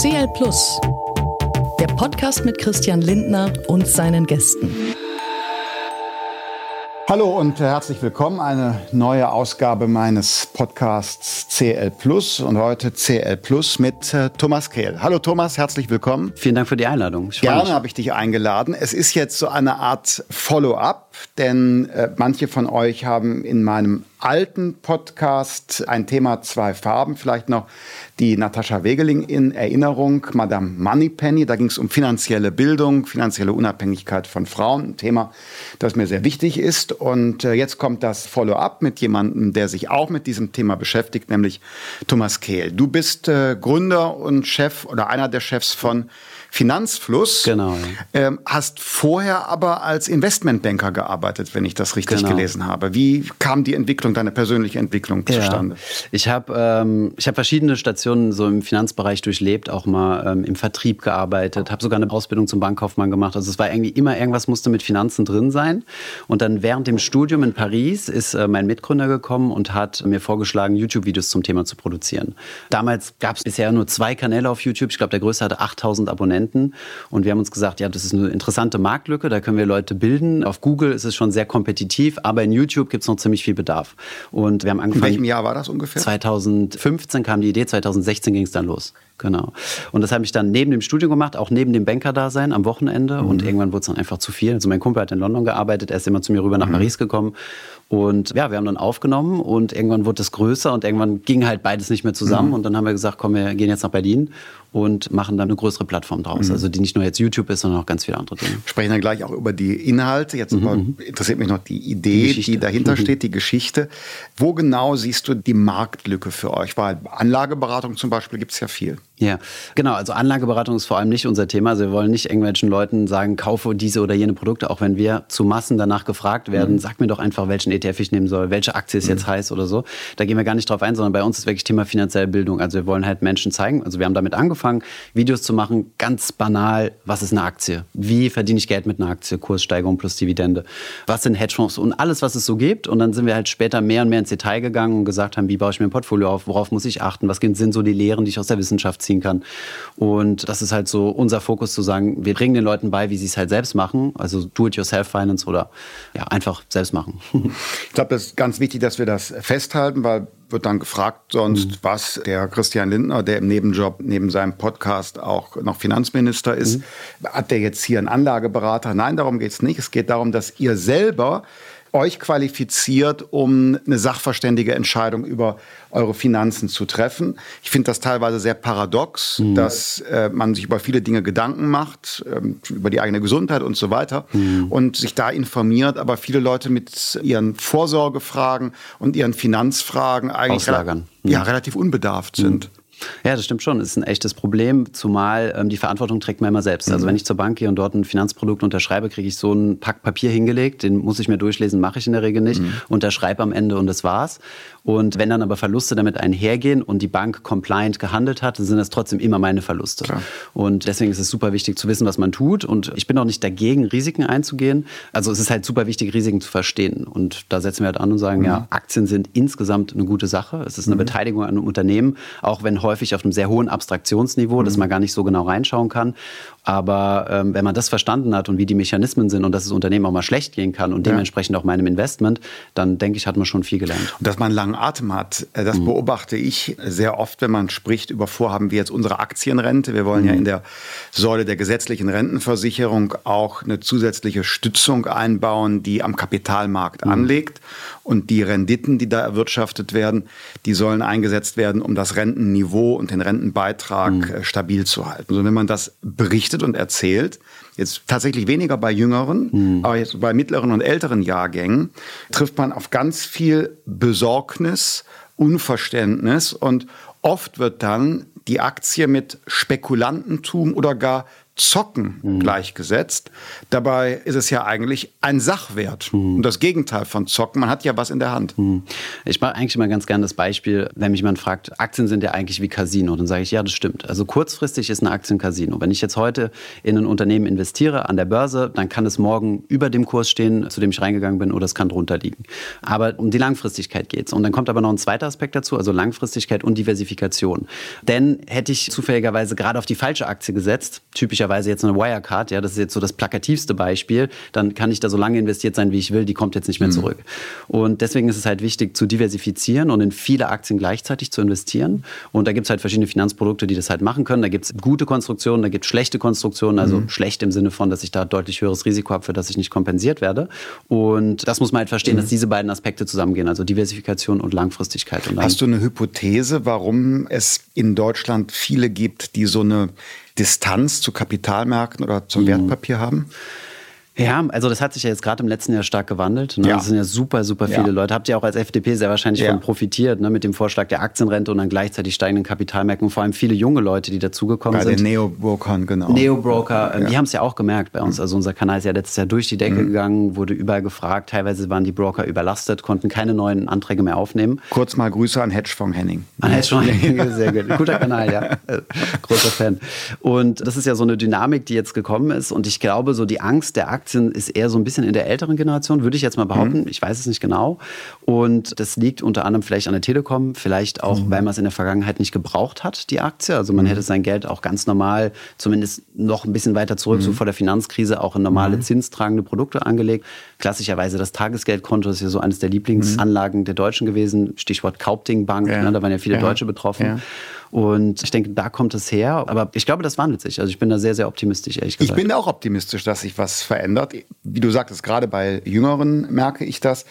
CL Plus, der Podcast mit Christian Lindner und seinen Gästen. Hallo und herzlich willkommen. Eine neue Ausgabe meines Podcasts CL Plus und heute CL Plus mit äh, Thomas Kehl. Hallo Thomas, herzlich willkommen. Vielen Dank für die Einladung. Gerne habe ich dich eingeladen. Es ist jetzt so eine Art Follow-up, denn äh, manche von euch haben in meinem alten Podcast ein Thema zwei Farben, vielleicht noch die Natascha Wegeling in Erinnerung, Madame Moneypenny. Da ging es um finanzielle Bildung, finanzielle Unabhängigkeit von Frauen, ein Thema, das mir sehr wichtig ist. Und äh, jetzt kommt das Follow-up mit jemandem, der sich auch mit diesem Thema beschäftigt, nämlich Thomas Kehl. Du bist äh, Gründer und Chef oder einer der Chefs von Finanzfluss. Genau. Ähm, hast vorher aber als Investmentbanker gearbeitet, wenn ich das richtig genau. gelesen habe. Wie kam die Entwicklung, deine persönliche Entwicklung zustande? Ja. Ich habe ähm, hab verschiedene Stationen so im Finanzbereich durchlebt, auch mal ähm, im Vertrieb gearbeitet, habe sogar eine Ausbildung zum Bankkaufmann gemacht. Also es war irgendwie immer irgendwas musste mit Finanzen drin sein. Und dann während dem Studium in Paris ist äh, mein Mitgründer gekommen und hat mir vorgeschlagen, YouTube-Videos zum Thema zu produzieren. Damals gab es bisher nur zwei Kanäle auf YouTube. Ich glaube, der größte hatte 8000 Abonnenten. Abonnenten. Und wir haben uns gesagt, ja, das ist eine interessante Marktlücke, da können wir Leute bilden. Auf Google ist es schon sehr kompetitiv, aber in YouTube gibt es noch ziemlich viel Bedarf. Und wir haben angefangen. In welchem Jahr war das ungefähr? 2015 kam die Idee, 2016 ging es dann los. Genau. Und das habe ich dann neben dem Studium gemacht, auch neben dem Banker-Dasein am Wochenende. Mhm. Und irgendwann wurde es dann einfach zu viel. Also mein Kumpel hat in London gearbeitet, er ist immer zu mir rüber nach mhm. Paris gekommen. Und ja, wir haben dann aufgenommen und irgendwann wurde es größer und irgendwann ging halt beides nicht mehr zusammen. Mhm. Und dann haben wir gesagt, komm, wir gehen jetzt nach Berlin und machen dann eine größere Plattform draus. Mhm. Also die nicht nur jetzt YouTube ist, sondern auch ganz viele andere Dinge. Wir sprechen dann gleich auch über die Inhalte. Jetzt mhm. interessiert mich noch die Idee, die, die dahinter mhm. steht, die Geschichte. Wo genau siehst du die Marktlücke für euch? Weil Anlageberatung zum Beispiel gibt es ja viel. Ja, genau. Also Anlageberatung ist vor allem nicht unser Thema. Also wir wollen nicht irgendwelchen Leuten sagen, kaufe diese oder jene Produkte, auch wenn wir zu Massen danach gefragt werden, mhm. sag mir doch einfach, welchen ETF ich nehmen soll, welche Aktie ist mhm. jetzt heiß oder so. Da gehen wir gar nicht drauf ein, sondern bei uns ist wirklich Thema finanzielle Bildung. Also wir wollen halt Menschen zeigen, also wir haben damit angefangen, Videos zu machen, ganz banal, was ist eine Aktie? Wie verdiene ich Geld mit einer Aktie? Kurssteigerung plus Dividende. Was sind Hedgefonds und alles, was es so gibt. Und dann sind wir halt später mehr und mehr ins Detail gegangen und gesagt haben, wie baue ich mir ein Portfolio auf? Worauf muss ich achten? Was sind so die Lehren, die ich aus der Wissenschaft ziehe? Ziehen kann. Und das ist halt so unser Fokus zu sagen, wir bringen den Leuten bei, wie sie es halt selbst machen, also Do-it-yourself-Finance oder ja, einfach selbst machen. Ich glaube, das ist ganz wichtig, dass wir das festhalten, weil wird dann gefragt sonst, mhm. was der Christian Lindner, der im Nebenjob neben seinem Podcast auch noch Finanzminister ist, mhm. hat der jetzt hier einen Anlageberater? Nein, darum geht es nicht. Es geht darum, dass ihr selber euch qualifiziert, um eine sachverständige Entscheidung über eure Finanzen zu treffen. Ich finde das teilweise sehr paradox, mhm. dass äh, man sich über viele Dinge Gedanken macht, ähm, über die eigene Gesundheit und so weiter mhm. und sich da informiert, aber viele Leute mit ihren Vorsorgefragen und ihren Finanzfragen eigentlich Auslagern. Re ja, mhm. relativ unbedarft sind. Ja, das stimmt schon. Das ist ein echtes Problem, zumal ähm, die Verantwortung trägt man immer selbst. Also mhm. Also wenn ich zur Bank gehe und dort ein Finanzprodukt unterschreibe, kriege ich so einen Pack Papier hingelegt, den muss ich mir durchlesen, mache ich in der Regel nicht, mhm. unterschreibe am Ende und das war's. Und wenn dann aber Verluste damit einhergehen und die Bank compliant gehandelt hat, dann sind das trotzdem immer meine Verluste. Klar. Und deswegen ist es super wichtig zu wissen, was man tut. Und ich bin auch nicht dagegen, Risiken einzugehen. Also es ist halt super wichtig, Risiken zu verstehen. Und da setzen wir halt an und sagen, mhm. ja, Aktien sind insgesamt eine gute Sache. Es ist eine mhm. Beteiligung an einem Unternehmen, auch wenn häufig auf einem sehr hohen Abstraktionsniveau, mhm. dass man gar nicht so genau reinschauen kann. Aber ähm, wenn man das verstanden hat und wie die Mechanismen sind und dass das Unternehmen auch mal schlecht gehen kann und ja. dementsprechend auch meinem Investment, dann denke ich, hat man schon viel gelernt. Und dass man langen Atem hat, äh, das mhm. beobachte ich sehr oft, wenn man spricht über Vorhaben wie jetzt unsere Aktienrente. Wir wollen mhm. ja in der Säule der gesetzlichen Rentenversicherung auch eine zusätzliche Stützung einbauen, die am Kapitalmarkt mhm. anlegt. Und die Renditen, die da erwirtschaftet werden, die sollen eingesetzt werden, um das Rentenniveau und den Rentenbeitrag mhm. Äh, stabil zu halten. Also wenn man das berichtet und erzählt, jetzt tatsächlich weniger bei jüngeren, mhm. aber jetzt bei mittleren und älteren Jahrgängen, trifft man auf ganz viel Besorgnis, Unverständnis und oft wird dann die Aktie mit Spekulantentum oder gar Zocken mhm. gleichgesetzt. Dabei ist es ja eigentlich ein Sachwert mhm. und das Gegenteil von Zocken. Man hat ja was in der Hand. Mhm. Ich mache eigentlich immer ganz gerne das Beispiel, wenn mich jemand fragt, Aktien sind ja eigentlich wie Casino. Dann sage ich, ja, das stimmt. Also kurzfristig ist eine Aktie ein Casino. Wenn ich jetzt heute in ein Unternehmen investiere an der Börse, dann kann es morgen über dem Kurs stehen, zu dem ich reingegangen bin, oder es kann drunter liegen. Aber um die Langfristigkeit geht es. Und dann kommt aber noch ein zweiter Aspekt dazu, also Langfristigkeit und Diversifikation. Denn hätte ich zufälligerweise gerade auf die falsche Aktie gesetzt, typischerweise beispielsweise jetzt eine Wirecard, ja, das ist jetzt so das plakativste Beispiel, dann kann ich da so lange investiert sein, wie ich will, die kommt jetzt nicht mehr mhm. zurück. Und deswegen ist es halt wichtig zu diversifizieren und in viele Aktien gleichzeitig zu investieren. Und da gibt es halt verschiedene Finanzprodukte, die das halt machen können. Da gibt es gute Konstruktionen, da gibt es schlechte Konstruktionen, also mhm. schlecht im Sinne von, dass ich da deutlich höheres Risiko habe, für das ich nicht kompensiert werde. Und das muss man halt verstehen, mhm. dass diese beiden Aspekte zusammengehen, also Diversifikation und Langfristigkeit. Und Hast du eine Hypothese, warum es in Deutschland viele gibt, die so eine Distanz zu Kapitalmärkten oder zum mhm. Wertpapier haben? Ja, also das hat sich ja jetzt gerade im letzten Jahr stark gewandelt. Ne? Ja. Das sind ja super, super viele ja. Leute. Habt ihr auch als FDP sehr wahrscheinlich ja. von profitiert, ne? mit dem Vorschlag der Aktienrente und dann gleichzeitig steigenden Kapitalmärkten. Vor allem viele junge Leute, die dazugekommen sind. Bei den Neo-Brokern, genau. Neo-Broker, ja. die haben es ja auch gemerkt bei uns. Also unser Kanal ist ja letztes Jahr durch die Decke mhm. gegangen, wurde überall gefragt. Teilweise waren die Broker überlastet, konnten keine neuen Anträge mehr aufnehmen. Kurz mal Grüße an Hedgefonds Henning. An Hedgefonds Henning, sehr gut. Guter Kanal, ja. Großer Fan. Und das ist ja so eine Dynamik, die jetzt gekommen ist. Und ich glaube, so die Angst der Aktien ist eher so ein bisschen in der älteren Generation, würde ich jetzt mal behaupten. Mhm. Ich weiß es nicht genau. Und das liegt unter anderem vielleicht an der Telekom, vielleicht auch, mhm. weil man es in der Vergangenheit nicht gebraucht hat, die Aktie. Also man mhm. hätte sein Geld auch ganz normal, zumindest noch ein bisschen weiter zurück, so mhm. vor der Finanzkrise, auch in normale mhm. zinstragende Produkte angelegt. Klassischerweise das Tagesgeldkonto ist ja so eines der Lieblingsanlagen der Deutschen gewesen. Stichwort Kaupting Bank, ja. ne, da waren ja viele ja. Deutsche betroffen. Ja. Und ich denke, da kommt es her. Aber ich glaube, das wandelt sich. Also ich bin da sehr, sehr optimistisch, ehrlich gesagt. Ich bin auch optimistisch, dass sich was verändert. Wie du sagtest, gerade bei Jüngeren merke ich das.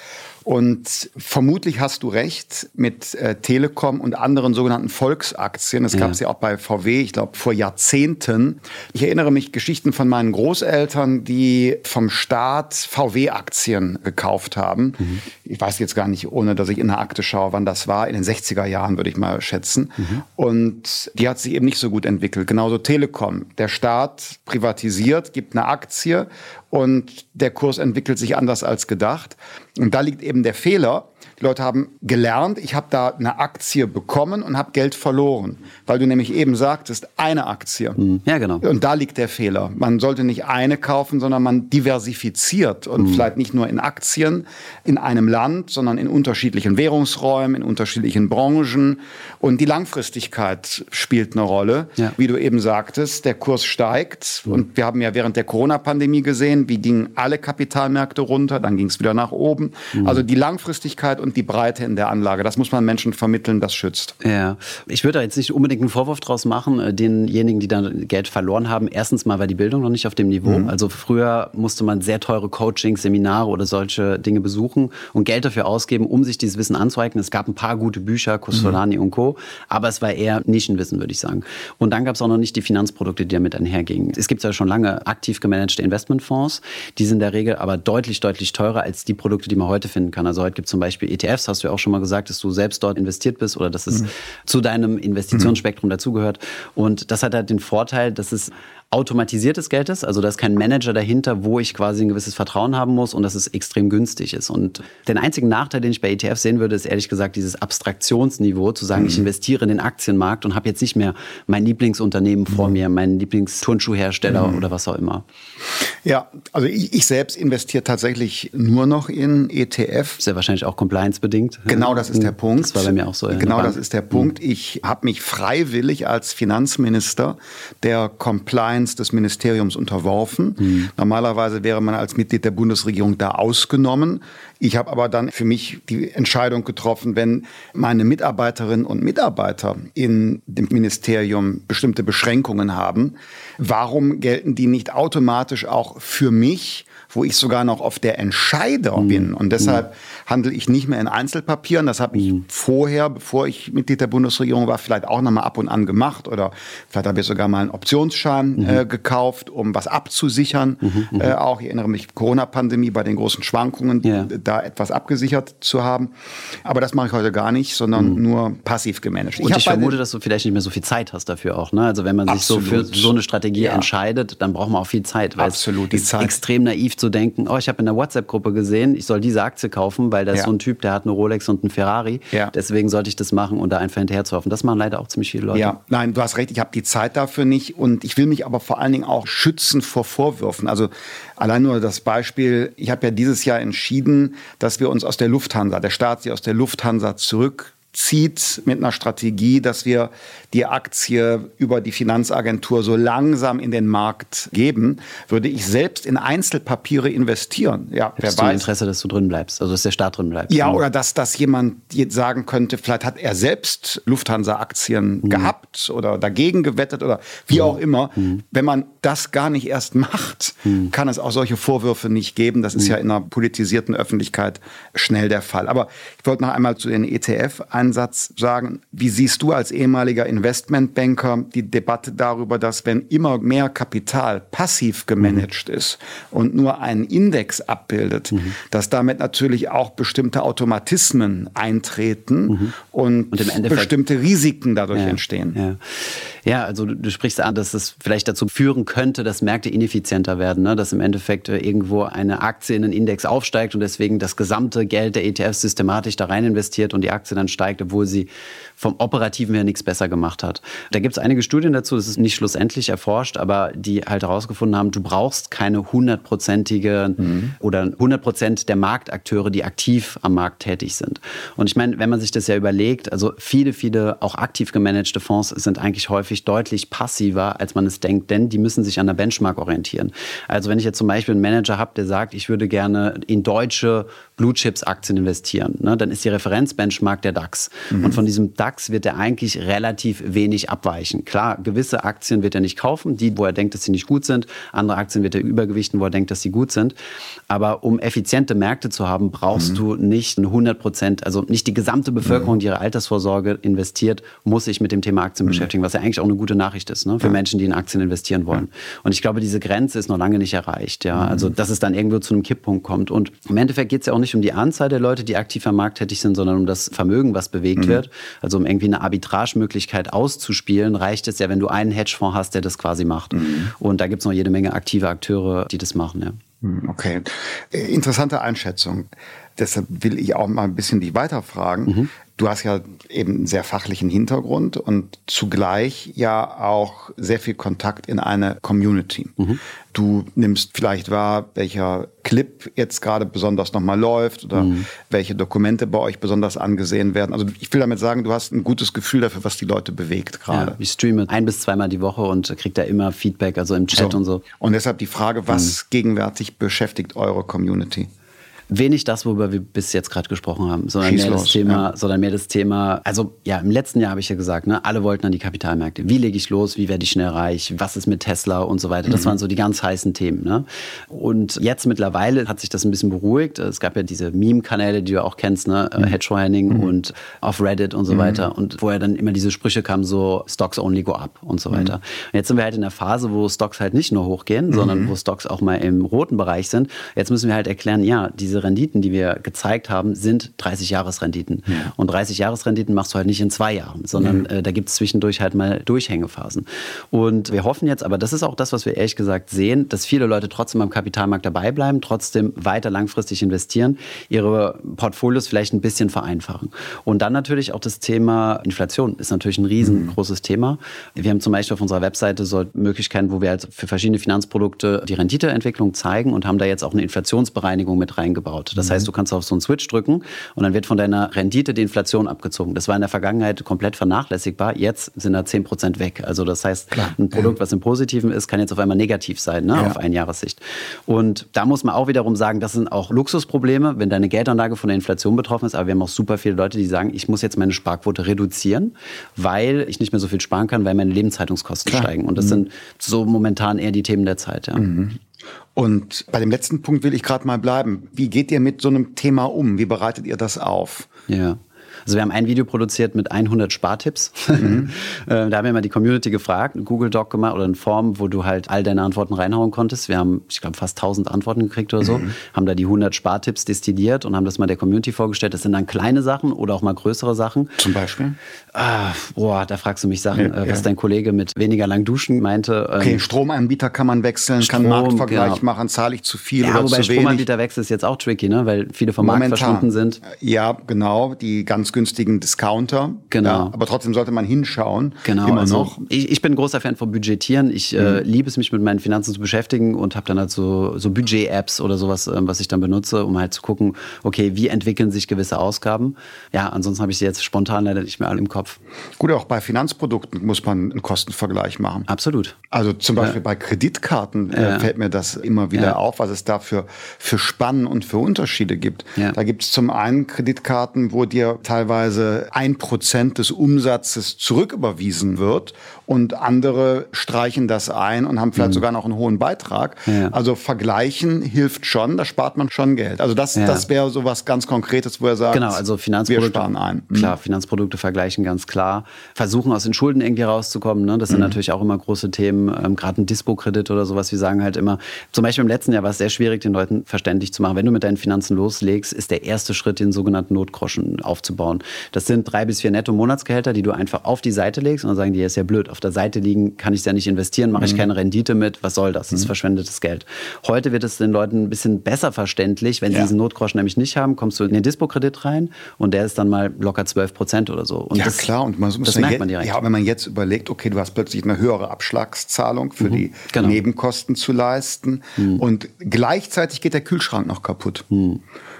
Und vermutlich hast du recht mit äh, Telekom und anderen sogenannten Volksaktien. Das ja. gab es ja auch bei VW, ich glaube, vor Jahrzehnten. Ich erinnere mich Geschichten von meinen Großeltern, die vom Staat VW-Aktien gekauft haben. Mhm. Ich weiß jetzt gar nicht, ohne dass ich in der Akte schaue, wann das war. In den 60er Jahren, würde ich mal schätzen. Mhm. Und die hat sich eben nicht so gut entwickelt. Genauso Telekom. Der Staat privatisiert, gibt eine Aktie und der Kurs entwickelt sich anders als gedacht. Und da liegt eben der Fehler, die Leute haben gelernt, ich habe da eine Aktie bekommen und habe Geld verloren, weil du nämlich eben sagtest, eine Aktie. Hm. Ja, genau. Und da liegt der Fehler. Man sollte nicht eine kaufen, sondern man diversifiziert und mhm. vielleicht nicht nur in Aktien in einem Land, sondern in unterschiedlichen Währungsräumen, in unterschiedlichen Branchen. Und die Langfristigkeit spielt eine Rolle. Ja. Wie du eben sagtest, der Kurs steigt. Mhm. Und wir haben ja während der Corona-Pandemie gesehen, wie gingen alle Kapitalmärkte runter, dann ging es wieder nach oben. Mhm. Also die Langfristigkeit und und die Breite in der Anlage. Das muss man Menschen vermitteln, das schützt. Ja, ich würde da jetzt nicht unbedingt einen Vorwurf draus machen, äh, denjenigen, die dann Geld verloren haben. Erstens mal war die Bildung noch nicht auf dem Niveau. Mhm. Also früher musste man sehr teure Coachings, Seminare oder solche Dinge besuchen und Geld dafür ausgeben, um sich dieses Wissen anzueignen. Es gab ein paar gute Bücher, Costolani mhm. und Co., aber es war eher Nischenwissen, würde ich sagen. Und dann gab es auch noch nicht die Finanzprodukte, die damit einhergingen. Es gibt ja schon lange aktiv gemanagte Investmentfonds. Die sind in der Regel aber deutlich, deutlich teurer als die Produkte, die man heute finden kann. Also heute gibt es zum Beispiel ETFs, hast du ja auch schon mal gesagt, dass du selbst dort investiert bist oder dass es mhm. zu deinem Investitionsspektrum mhm. dazugehört. Und das hat halt den Vorteil, dass es automatisiertes Geld ist. Also da ist kein Manager dahinter, wo ich quasi ein gewisses Vertrauen haben muss und dass es extrem günstig ist. Und den einzigen Nachteil, den ich bei ETFs sehen würde, ist ehrlich gesagt dieses Abstraktionsniveau, zu sagen, mhm. ich investiere in den Aktienmarkt und habe jetzt nicht mehr mein Lieblingsunternehmen vor mhm. mir, meinen Lieblingsturnschuhhersteller mhm. oder was auch immer. Ja, also ich, ich, selbst investiere tatsächlich nur noch in ETF. Ist ja wahrscheinlich auch compliance-bedingt. Genau, das ist der Punkt. Das war bei mir auch so. Genau, das ist der Punkt. Mhm. Ich habe mich freiwillig als Finanzminister der Compliance Compliance des Ministeriums unterworfen. Mhm. Normalerweise wäre man als Mitglied der Bundesregierung da ausgenommen. Ich habe aber dann für mich die Entscheidung getroffen, wenn meine Mitarbeiterinnen und Mitarbeiter in dem Ministerium bestimmte Beschränkungen haben, warum gelten die nicht automatisch auch für mich wo ich sogar noch auf der Entscheider mhm. bin. Und deshalb mhm. handle ich nicht mehr in Einzelpapieren. Das habe ich mhm. vorher, bevor ich Mitglied der Bundesregierung war, vielleicht auch noch mal ab und an gemacht. Oder vielleicht habe ich sogar mal einen Optionsschein mhm. äh, gekauft, um was abzusichern. Mhm, mhm. Äh, auch, ich erinnere mich, Corona-Pandemie bei den großen Schwankungen. Yeah. da etwas abgesichert zu haben. Aber das mache ich heute gar nicht, sondern mhm. nur passiv gemanagt. Und ich, ich vermute, dass du vielleicht nicht mehr so viel Zeit hast dafür auch. Ne? Also wenn man sich Absolut. so für so eine Strategie ja. entscheidet, dann braucht man auch viel Zeit. Weil Absolut, es ist Zeit. extrem naiv zu denken, oh, ich habe in der WhatsApp-Gruppe gesehen, ich soll diese Aktie kaufen, weil da ist ja. so ein Typ, der hat eine Rolex und einen Ferrari. Ja. Deswegen sollte ich das machen und da einfach hinterher zu hoffen. Das machen leider auch ziemlich viele Leute. Ja, nein, du hast recht, ich habe die Zeit dafür nicht und ich will mich aber vor allen Dingen auch schützen vor Vorwürfen. Also allein nur das Beispiel, ich habe ja dieses Jahr entschieden, dass wir uns aus der Lufthansa, der Staat sie aus der Lufthansa zurück zieht mit einer Strategie, dass wir die Aktie über die Finanzagentur so langsam in den Markt geben, würde ich selbst in Einzelpapiere investieren. Ja, Hättest wer weiß. Interesse, dass du drin bleibst, also dass der Staat drin bleibt. Ja, oder dass, dass jemand sagen könnte, vielleicht hat er selbst Lufthansa-Aktien mhm. gehabt oder dagegen gewettet oder wie mhm. auch immer. Mhm. Wenn man das gar nicht erst macht, mhm. kann es auch solche Vorwürfe nicht geben. Das ist mhm. ja in einer politisierten Öffentlichkeit schnell der Fall. Aber ich wollte noch einmal zu den ETF-Einsatz sagen. Wie siehst du als ehemaliger Investmentbanker die Debatte darüber, dass wenn immer mehr Kapital passiv gemanagt mhm. ist und nur einen Index abbildet, mhm. dass damit natürlich auch bestimmte Automatismen eintreten mhm. und, und bestimmte Risiken dadurch ja, entstehen. Ja. Ja, also du, du, sprichst an, dass es vielleicht dazu führen könnte, dass Märkte ineffizienter werden, ne? dass im Endeffekt äh, irgendwo eine Aktie in den Index aufsteigt und deswegen das gesamte Geld der ETFs systematisch da rein investiert und die Aktie dann steigt, obwohl sie vom Operativen her nichts besser gemacht hat. Da gibt es einige Studien dazu, das ist nicht schlussendlich erforscht, aber die halt herausgefunden haben, du brauchst keine hundertprozentige mhm. oder 100 Prozent der Marktakteure, die aktiv am Markt tätig sind. Und ich meine, wenn man sich das ja überlegt, also viele, viele auch aktiv gemanagte Fonds sind eigentlich häufig deutlich passiver, als man es denkt, denn die müssen sich an der Benchmark orientieren. Also wenn ich jetzt zum Beispiel einen Manager habe, der sagt, ich würde gerne in deutsche Blue Chips Aktien investieren, ne, dann ist die Referenzbenchmark der DAX. Mhm. Und von diesem DAX wird er eigentlich relativ wenig abweichen. Klar, gewisse Aktien wird er nicht kaufen, die, wo er denkt, dass sie nicht gut sind. Andere Aktien wird er übergewichten, wo er denkt, dass sie gut sind. Aber um effiziente Märkte zu haben, brauchst mhm. du nicht 100 Prozent, also nicht die gesamte Bevölkerung, mhm. die ihre Altersvorsorge investiert, muss sich mit dem Thema Aktien mhm. beschäftigen, was ja eigentlich auch eine gute Nachricht ist ne, für ja. Menschen, die in Aktien investieren wollen. Und ich glaube, diese Grenze ist noch lange nicht erreicht. Ja? Also, mhm. dass es dann irgendwo zu einem Kipppunkt kommt. Und im Endeffekt geht es ja auch nicht nicht um die Anzahl der Leute, die aktiv am Markt tätig sind, sondern um das Vermögen, was bewegt mhm. wird. Also um irgendwie eine Arbitragemöglichkeit auszuspielen, reicht es ja, wenn du einen Hedgefonds hast, der das quasi macht. Mhm. Und da gibt es noch jede Menge aktive Akteure, die das machen. Ja. Mhm, okay. Äh, interessante Einschätzung. Deshalb will ich auch mal ein bisschen dich weiterfragen. Mhm. Du hast ja eben einen sehr fachlichen Hintergrund und zugleich ja auch sehr viel Kontakt in eine Community. Mhm. Du nimmst vielleicht wahr, welcher Clip jetzt gerade besonders nochmal läuft oder mhm. welche Dokumente bei euch besonders angesehen werden. Also ich will damit sagen, du hast ein gutes Gefühl dafür, was die Leute bewegt gerade. Ja, ich streame ein bis zweimal die Woche und kriege da immer Feedback, also im Chat so. und so. Und deshalb die Frage, was mhm. gegenwärtig beschäftigt eure Community? Wenig das, worüber wir bis jetzt gerade gesprochen haben, sondern mehr das Thema, ja. sondern mehr das Thema, also ja, im letzten Jahr habe ich ja gesagt, ne, alle wollten an die Kapitalmärkte. Wie lege ich los? Wie werde ich schnell reich? Was ist mit Tesla und so weiter? Das mhm. waren so die ganz heißen Themen. Ne? Und jetzt mittlerweile hat sich das ein bisschen beruhigt. Es gab ja diese Meme-Kanäle, die du auch kennst, ne? Mhm. Hedge Henning mhm. und auf Reddit und so mhm. weiter. Und wo ja dann immer diese Sprüche kamen, so Stocks only go up und so weiter. Mhm. Und jetzt sind wir halt in der Phase, wo Stocks halt nicht nur hochgehen, sondern mhm. wo Stocks auch mal im roten Bereich sind. Jetzt müssen wir halt erklären, ja, diese Renditen, die wir gezeigt haben, sind 30-Jahres-Renditen. Ja. Und 30-Jahres-Renditen machst du halt nicht in zwei Jahren, sondern ja. äh, da gibt es zwischendurch halt mal Durchhängephasen. Und wir hoffen jetzt, aber das ist auch das, was wir ehrlich gesagt sehen, dass viele Leute trotzdem am Kapitalmarkt dabei bleiben, trotzdem weiter langfristig investieren, ihre Portfolios vielleicht ein bisschen vereinfachen. Und dann natürlich auch das Thema Inflation ist natürlich ein riesengroßes mhm. Thema. Wir haben zum Beispiel auf unserer Webseite so Möglichkeiten, wo wir halt für verschiedene Finanzprodukte die Renditeentwicklung zeigen und haben da jetzt auch eine Inflationsbereinigung mit reingebaut. Das mhm. heißt, du kannst auf so einen Switch drücken und dann wird von deiner Rendite die Inflation abgezogen. Das war in der Vergangenheit komplett vernachlässigbar. Jetzt sind da 10 Prozent weg. Also das heißt, Klar. ein Produkt, was im Positiven ist, kann jetzt auf einmal negativ sein, ne? Ja. auf Einjahressicht. Und da muss man auch wiederum sagen, das sind auch Luxusprobleme, wenn deine Geldanlage von der Inflation betroffen ist. Aber wir haben auch super viele Leute, die sagen, ich muss jetzt meine Sparquote reduzieren, weil ich nicht mehr so viel sparen kann, weil meine Lebenshaltungskosten Klar. steigen. Und das mhm. sind so momentan eher die Themen der Zeit. Ja. Mhm. Und bei dem letzten Punkt will ich gerade mal bleiben. Wie geht ihr mit so einem Thema um? Wie bereitet ihr das auf? Ja. Also wir haben ein Video produziert mit 100 Spartipps. Mhm. Äh, da haben wir mal die Community gefragt, ein Google Doc gemacht oder eine Form, wo du halt all deine Antworten reinhauen konntest. Wir haben, ich glaube, fast 1000 Antworten gekriegt oder so, mhm. haben da die 100 Spartipps destilliert und haben das mal der Community vorgestellt. Das sind dann kleine Sachen oder auch mal größere Sachen. Zum Beispiel? Ah, boah, da fragst du mich Sachen, ja, äh, was ja. dein Kollege mit weniger lang duschen meinte. Okay, ähm, Stromanbieter kann man wechseln, Strom, kann Marktvergleich genau. machen, zahle ich zu viel ja, oder wobei zu Stromanbieterwechsel ist jetzt auch tricky, ne? weil viele vom Momentan. Markt verschwunden sind. Ja, genau, die ganz günstigen Discounter. Genau. Ja, aber trotzdem sollte man hinschauen. Genau. Immer also noch. Ich, ich bin ein großer Fan von Budgetieren. Ich äh, mhm. äh, liebe es, mich mit meinen Finanzen zu beschäftigen und habe dann halt so, so Budget-Apps oder sowas, äh, was ich dann benutze, um halt zu gucken, okay, wie entwickeln sich gewisse Ausgaben. Ja, ansonsten habe ich sie jetzt spontan leider nicht mehr alle im Kopf. Gut, auch bei Finanzprodukten muss man einen Kostenvergleich machen. Absolut. Also zum Beispiel ja. bei Kreditkarten äh, fällt mir das immer wieder auf, was es da für, für Spannen und für Unterschiede gibt. Da gibt es zum einen Kreditkarten, wo dir teilweise ein Prozent des Umsatzes zurücküberwiesen wird und andere streichen das ein und haben vielleicht mhm. sogar noch einen hohen Beitrag. Ja. Also vergleichen hilft schon, da spart man schon Geld. Also das, ja. das wäre so was ganz Konkretes, wo er sagt, genau, also Finanzprodukte, wir sparen ein. Mhm. Klar, Finanzprodukte vergleichen ganz klar. Versuchen aus den Schulden irgendwie rauszukommen. Ne? Das sind mhm. natürlich auch immer große Themen. Ähm, Gerade ein Dispo-Kredit oder sowas. Wir sagen halt immer, zum Beispiel im letzten Jahr war es sehr schwierig, den Leuten verständlich zu machen. Wenn du mit deinen Finanzen loslegst, ist der erste Schritt, den sogenannten Notgroschen aufzubauen. Das sind drei bis vier Netto-Monatsgehälter, die du einfach auf die Seite legst und dann sagen die, ist ja blöd, auf der Seite liegen, kann ich es ja nicht investieren, mache ich mhm. keine Rendite mit, was soll das? Das ist mhm. verschwendetes Geld. Heute wird es den Leuten ein bisschen besser verständlich, wenn sie ja. diesen Notgroschen nämlich nicht haben, kommst du in den Dispo-Kredit rein und der ist dann mal locker 12 Prozent oder so. Und ja, das, klar, und man, das merkt man direkt. Ja, wenn man jetzt überlegt, okay, du hast plötzlich eine höhere Abschlagszahlung für mhm. die genau. Nebenkosten zu leisten mhm. und gleichzeitig geht der Kühlschrank noch kaputt.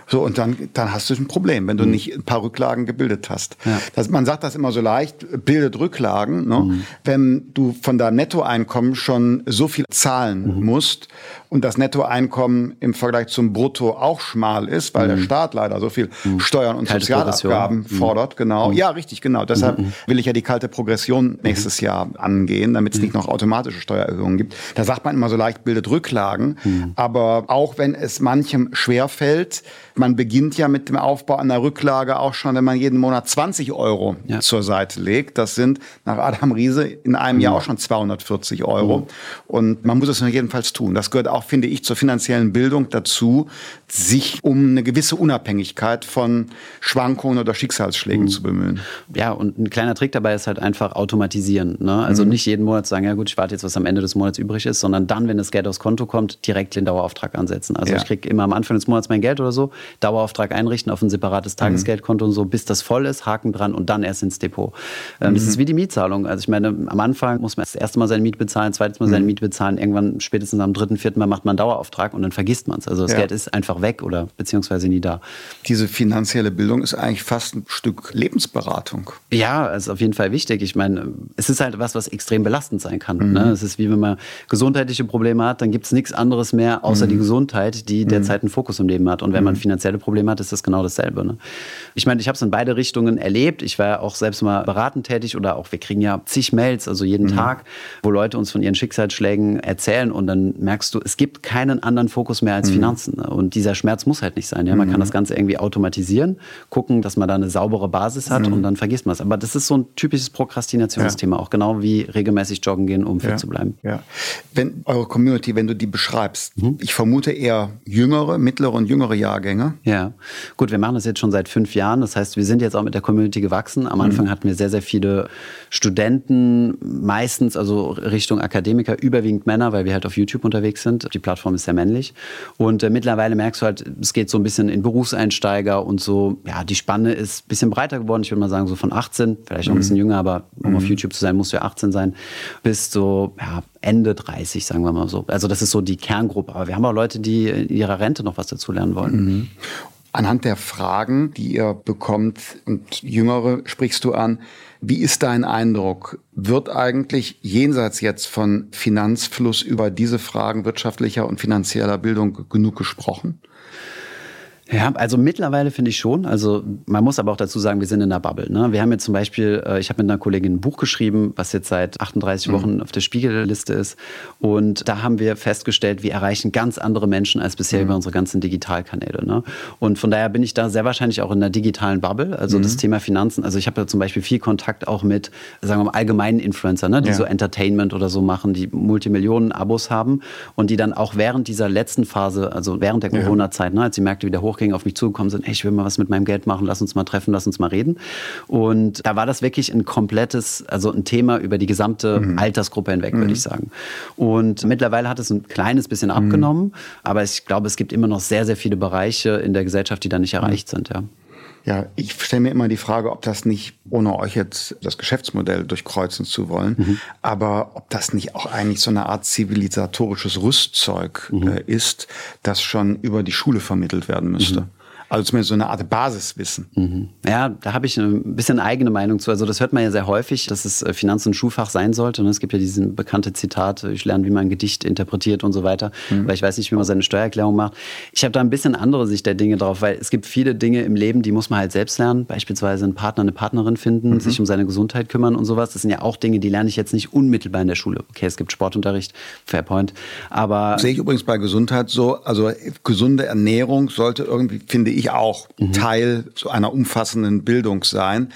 So, und dann, dann hast du ein Problem, wenn du mhm. nicht ein paar Rücklagen gebildet hast. Ja. Das, man sagt das immer so leicht, bildet Rücklagen. Ne? Mhm. Wenn du von deinem Nettoeinkommen schon so viel zahlen mhm. musst und das Nettoeinkommen im Vergleich zum Brutto auch schmal ist, weil der mhm. Staat leider so viel mhm. Steuern und kalte Sozialabgaben mhm. fordert, genau. Ja, richtig, genau. Deshalb will ich ja die kalte Progression nächstes Jahr angehen, damit es nicht noch automatische Steuererhöhungen gibt. Da sagt man immer so leicht, bildet Rücklagen. Aber auch wenn es manchem schwerfällt, man beginnt ja mit dem Aufbau einer Rücklage auch schon, wenn man jeden Monat 20 Euro ja. zur Seite legt. Das sind nach Adam Riese in einem Jahr auch schon 240 Euro. Mhm. Und man muss es jedenfalls tun. Das gehört auch, finde ich, zur finanziellen Bildung dazu, sich um eine gewisse Unabhängigkeit von Schwankungen oder Schicksalsschlägen mhm. zu bemühen. Ja, und ein kleiner Trick dabei ist halt einfach automatisieren. Ne? Also mhm. nicht jeden Monat sagen, ja gut, ich warte jetzt, was am Ende des Monats übrig ist, sondern dann, wenn das Geld aufs Konto kommt, direkt den Dauerauftrag ansetzen. Also ja. ich kriege immer am Anfang des Monats mein Geld oder so, Dauerauftrag einrichten auf ein separates mhm. Tagesgeldkonto und so, bis das voll ist, Haken dran und dann erst ins Depot. Ähm, mhm. Das ist wie die Mietzahlung. Also ich meine, am Anfang muss man das erste Mal seine Miete bezahlen, zweites Mal seine mhm. Miete bezahlen, irgendwann spätestens am dritten, vierten Mal macht man einen Dauerauftrag und dann vergisst man es. Also das ja. Geld ist einfach weg oder beziehungsweise nie da. Diese finanzielle Bildung ist eigentlich fast ein Stück Lebensberatung. Ja, ist auf jeden Fall wichtig. Ich meine, es ist halt was, was extrem belastend sein kann. Mhm. Ne? Es ist wie wenn man gesundheitliche Probleme hat, dann gibt es nichts anderes mehr außer mhm. die Gesundheit, die derzeit einen Fokus im Leben hat. Und wenn man finanzielle Probleme hat, ist das genau dasselbe. Ne? Ich meine, ich habe es in beide Richtungen erlebt. Ich war ja auch selbst mal beratend tätig oder auch, wir kriegen ja zig Mails, also jeden mhm. Tag, wo Leute uns von ihren Schicksalsschlägen erzählen und dann merkst du, es gibt keinen anderen Fokus mehr als mhm. Finanzen. Und dieser Schmerz muss halt nicht sein. Ja? Man mhm. kann das Ganze irgendwie automatisieren, gucken, dass man da eine saubere Basis hat mhm. und dann vergisst man es. Aber das ist so ein typisches Prokrastinationsthema, ja. auch genau wie regelmäßig joggen gehen, um fit ja. zu bleiben. Ja. Wenn eure Community, wenn du die beschreibst, mhm. ich vermute eher jüngere, mittlere und jüngere Jahrgänge. Ja, gut, wir machen das jetzt schon seit fünf Jahren. Das heißt, wir sind jetzt auch mit der Community gewachsen. Am Anfang mhm. hatten wir sehr, sehr viele Studenten, meistens also Richtung Akademiker, überwiegend Männer, weil wir halt auf YouTube unterwegs sind. Die Plattform ist sehr männlich. Und äh, mittlerweile merkst du halt, es geht so ein bisschen in Berufseinsteiger und so, ja, die Spanne ist ein bisschen breiter geworden. Ich würde mal sagen, so von 18, vielleicht noch ein bisschen mhm. jünger, aber um mhm. auf YouTube zu sein, musst du ja 18 sein, bis so, ja, Ende 30, sagen wir mal so. Also das ist so die Kerngruppe. Aber wir haben auch Leute, die in ihrer Rente noch was dazu lernen wollen. Mhm. Anhand der Fragen, die ihr bekommt und Jüngere sprichst du an, wie ist dein Eindruck? Wird eigentlich jenseits jetzt von Finanzfluss über diese Fragen wirtschaftlicher und finanzieller Bildung genug gesprochen? Ja, also mittlerweile finde ich schon. Also man muss aber auch dazu sagen, wir sind in der Bubble. Ne? Wir haben jetzt zum Beispiel, äh, ich habe mit einer Kollegin ein Buch geschrieben, was jetzt seit 38 mhm. Wochen auf der Spiegelliste ist. Und da haben wir festgestellt, wir erreichen ganz andere Menschen als bisher mhm. über unsere ganzen Digitalkanäle. Ne? Und von daher bin ich da sehr wahrscheinlich auch in der digitalen Bubble. Also mhm. das Thema Finanzen. Also ich habe da zum Beispiel viel Kontakt auch mit, sagen wir mal, allgemeinen Influencer, ne? die ja. so Entertainment oder so machen, die Multimillionen Abos haben und die dann auch während dieser letzten Phase, also während der Corona-Zeit, ne, als die Märkte wieder hoch hochgingen, auf mich zugekommen sind, hey, ich will mal was mit meinem Geld machen, lass uns mal treffen, lass uns mal reden. Und da war das wirklich ein komplettes, also ein Thema über die gesamte mhm. Altersgruppe hinweg, mhm. würde ich sagen. Und mittlerweile hat es ein kleines bisschen abgenommen, mhm. aber ich glaube, es gibt immer noch sehr, sehr viele Bereiche in der Gesellschaft, die da nicht erreicht mhm. sind, ja. Ja, ich stelle mir immer die Frage, ob das nicht, ohne euch jetzt das Geschäftsmodell durchkreuzen zu wollen, mhm. aber ob das nicht auch eigentlich so eine Art zivilisatorisches Rüstzeug mhm. äh, ist, das schon über die Schule vermittelt werden müsste. Mhm. Also zumindest so eine Art Basiswissen. Mhm. Ja, da habe ich ein bisschen eigene Meinung zu. Also das hört man ja sehr häufig, dass es äh, Finanz- und Schulfach sein sollte. Und es gibt ja diesen bekannte Zitat, ich lerne, wie man ein Gedicht interpretiert und so weiter. Mhm. Weil ich weiß nicht, wie man seine Steuererklärung macht. Ich habe da ein bisschen andere Sicht der Dinge drauf, weil es gibt viele Dinge im Leben, die muss man halt selbst lernen. Beispielsweise einen Partner, eine Partnerin finden, mhm. sich um seine Gesundheit kümmern und sowas. Das sind ja auch Dinge, die lerne ich jetzt nicht unmittelbar in der Schule. Okay, es gibt Sportunterricht, Fairpoint. Aber. Sehe ich übrigens bei Gesundheit so. Also gesunde Ernährung sollte irgendwie, finde ich, ich auch mhm. Teil so einer umfassenden Bildung sein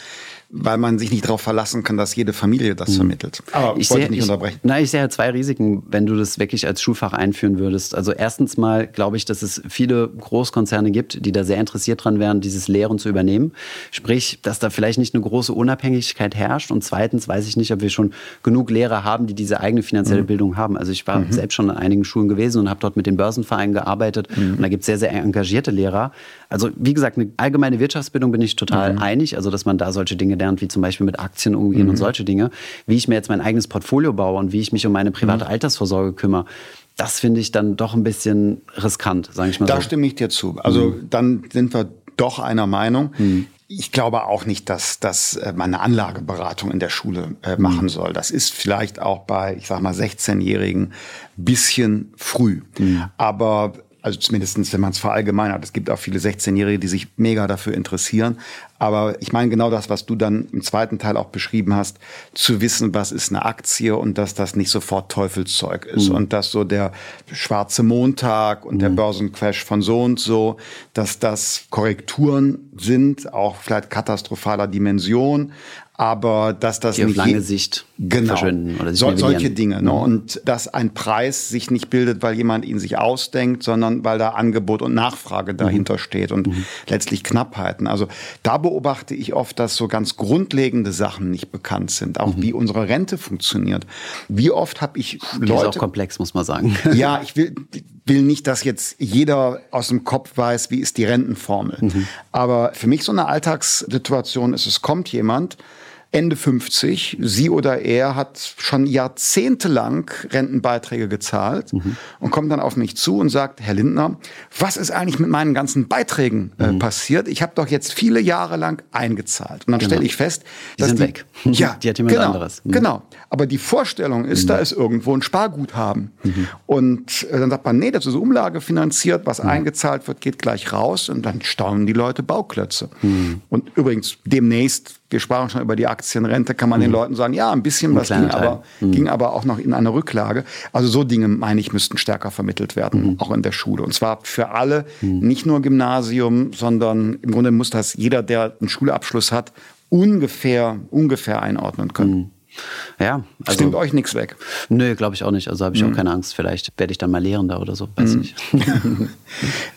weil man sich nicht darauf verlassen kann, dass jede Familie das mhm. vermittelt. Aber ich wollte sehe, nicht ich, unterbrechen. Nein, ich sehe ja zwei Risiken, wenn du das wirklich als Schulfach einführen würdest. Also erstens mal glaube ich, dass es viele Großkonzerne gibt, die da sehr interessiert dran wären, dieses Lehren zu übernehmen. Sprich, dass da vielleicht nicht eine große Unabhängigkeit herrscht. Und zweitens weiß ich nicht, ob wir schon genug Lehrer haben, die diese eigene finanzielle mhm. Bildung haben. Also ich war mhm. selbst schon an einigen Schulen gewesen und habe dort mit den Börsenvereinen gearbeitet. Mhm. Und da gibt es sehr, sehr engagierte Lehrer. Also wie gesagt, eine allgemeine Wirtschaftsbildung bin ich total mhm. einig. Also dass man da solche Dinge lernt, wie zum Beispiel mit Aktien umgehen mhm. und solche Dinge, wie ich mir jetzt mein eigenes Portfolio baue und wie ich mich um meine private mhm. Altersvorsorge kümmere. Das finde ich dann doch ein bisschen riskant, sage ich mal da so. Da stimme ich dir zu. Also mhm. dann sind wir doch einer Meinung. Mhm. Ich glaube auch nicht, dass, dass äh, man eine Anlageberatung in der Schule äh, mhm. machen soll. Das ist vielleicht auch bei, ich sag mal, 16-Jährigen bisschen früh. Mhm. Aber also zumindestens, wenn man es verallgemeinert. Es gibt auch viele 16-Jährige, die sich mega dafür interessieren. Aber ich meine genau das, was du dann im zweiten Teil auch beschrieben hast, zu wissen, was ist eine Aktie und dass das nicht sofort Teufelszeug ist. Mhm. Und dass so der schwarze Montag und mhm. der Börsencrash von so und so, dass das Korrekturen sind, auch vielleicht katastrophaler Dimension, aber dass das die nicht auf lange Sicht genau, verschwinden oder sich so, solche Dinge ne? Mhm. und dass ein Preis sich nicht bildet, weil jemand ihn sich ausdenkt, sondern weil da Angebot und Nachfrage dahinter mhm. steht und mhm. letztlich Knappheiten. Also da beobachte ich oft, dass so ganz grundlegende Sachen nicht bekannt sind, auch mhm. wie unsere Rente funktioniert. Wie oft habe ich Leute Die ist auch komplex, muss man sagen. Ja, ich will will nicht, dass jetzt jeder aus dem Kopf weiß, wie ist die Rentenformel. Mhm. Aber für mich so eine Alltagssituation ist, es kommt jemand, Ende 50. Sie oder er hat schon jahrzehntelang Rentenbeiträge gezahlt mhm. und kommt dann auf mich zu und sagt, Herr Lindner, was ist eigentlich mit meinen ganzen Beiträgen äh, mhm. passiert? Ich habe doch jetzt viele Jahre lang eingezahlt. Und dann genau. stelle ich fest, die sind die, weg. Ja, die hat jemand genau, anderes. Mhm. Genau. Aber die Vorstellung ist, da mhm. ist irgendwo ein Sparguthaben. Mhm. Und äh, dann sagt man, nee, das ist Umlage finanziert, was mhm. eingezahlt wird, geht gleich raus und dann staunen die Leute Bauklötze. Und übrigens demnächst wir sprachen schon über die Aktienrente, kann man mhm. den Leuten sagen, ja, ein bisschen ein was ging aber, mhm. ging aber auch noch in eine Rücklage. Also so Dinge, meine ich, müssten stärker vermittelt werden, mhm. auch in der Schule. Und zwar für alle, mhm. nicht nur Gymnasium, sondern im Grunde muss das jeder, der einen Schulabschluss hat, ungefähr, ungefähr einordnen können. Ja, also, Stimmt euch nichts weg? Nö, glaube ich auch nicht. Also habe ich mhm. auch keine Angst. Vielleicht werde ich dann mal Lehrender oder so. Weiß mhm. nicht.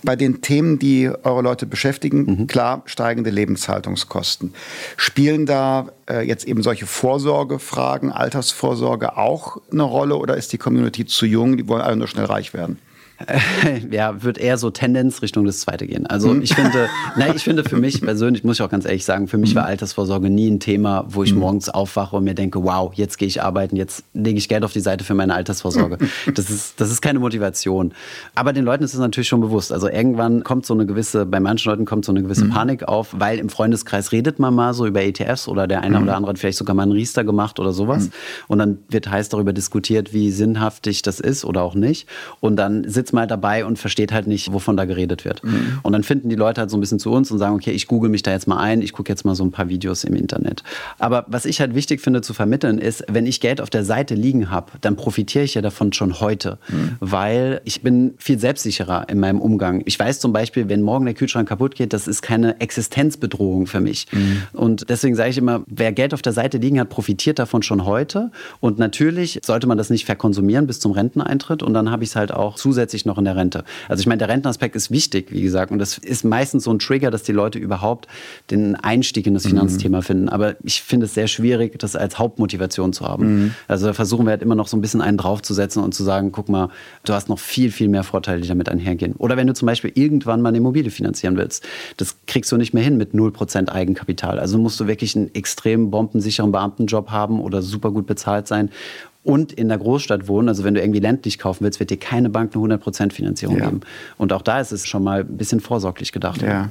Bei den Themen, die eure Leute beschäftigen, mhm. klar, steigende Lebenshaltungskosten. Spielen da äh, jetzt eben solche Vorsorgefragen, Altersvorsorge auch eine Rolle oder ist die Community zu jung? Die wollen alle nur schnell reich werden? ja, wird eher so Tendenz Richtung das zweite gehen. Also mhm. ich finde, nein, ich finde für mich persönlich, muss ich auch ganz ehrlich sagen, für mich war mhm. Altersvorsorge nie ein Thema, wo ich mhm. morgens aufwache und mir denke, wow, jetzt gehe ich arbeiten, jetzt lege ich Geld auf die Seite für meine Altersvorsorge. Das ist, das ist keine Motivation. Aber den Leuten ist es natürlich schon bewusst. Also irgendwann kommt so eine gewisse, bei manchen Leuten kommt so eine gewisse Panik auf, weil im Freundeskreis redet man mal so über ETFs oder der eine oder andere hat vielleicht sogar mal einen Riester gemacht oder sowas. Und dann wird heiß darüber diskutiert, wie sinnhaftig das ist oder auch nicht. Und dann sitzt sitzt mal dabei und versteht halt nicht, wovon da geredet wird. Mhm. Und dann finden die Leute halt so ein bisschen zu uns und sagen, okay, ich google mich da jetzt mal ein, ich gucke jetzt mal so ein paar Videos im Internet. Aber was ich halt wichtig finde zu vermitteln ist, wenn ich Geld auf der Seite liegen habe, dann profitiere ich ja davon schon heute, mhm. weil ich bin viel selbstsicherer in meinem Umgang. Ich weiß zum Beispiel, wenn morgen der Kühlschrank kaputt geht, das ist keine Existenzbedrohung für mich. Mhm. Und deswegen sage ich immer, wer Geld auf der Seite liegen hat, profitiert davon schon heute. Und natürlich sollte man das nicht verkonsumieren bis zum Renteneintritt. Und dann habe ich es halt auch zusätzlich noch in der Rente. Also ich meine, der Rentenaspekt ist wichtig, wie gesagt. Und das ist meistens so ein Trigger, dass die Leute überhaupt den Einstieg in das mhm. Finanzthema mhm. finden. Aber ich finde es sehr schwierig, das als Hauptmotivation zu haben. Mhm. Also da versuchen wir halt immer noch so ein bisschen einen draufzusetzen und zu sagen, guck mal, du hast noch viel, viel mehr Vorteile, die damit einhergehen. Oder wenn du zum Beispiel irgendwann mal eine Immobilie finanzieren willst, das kriegst du nicht mehr hin mit 0% Eigenkapital. Also musst du wirklich einen extrem bombensicheren Beamtenjob haben oder super gut bezahlt sein und in der Großstadt wohnen, also wenn du irgendwie ländlich kaufen willst, wird dir keine Bank eine 100% Finanzierung ja. geben. Und auch da ist es schon mal ein bisschen vorsorglich gedacht. Ja.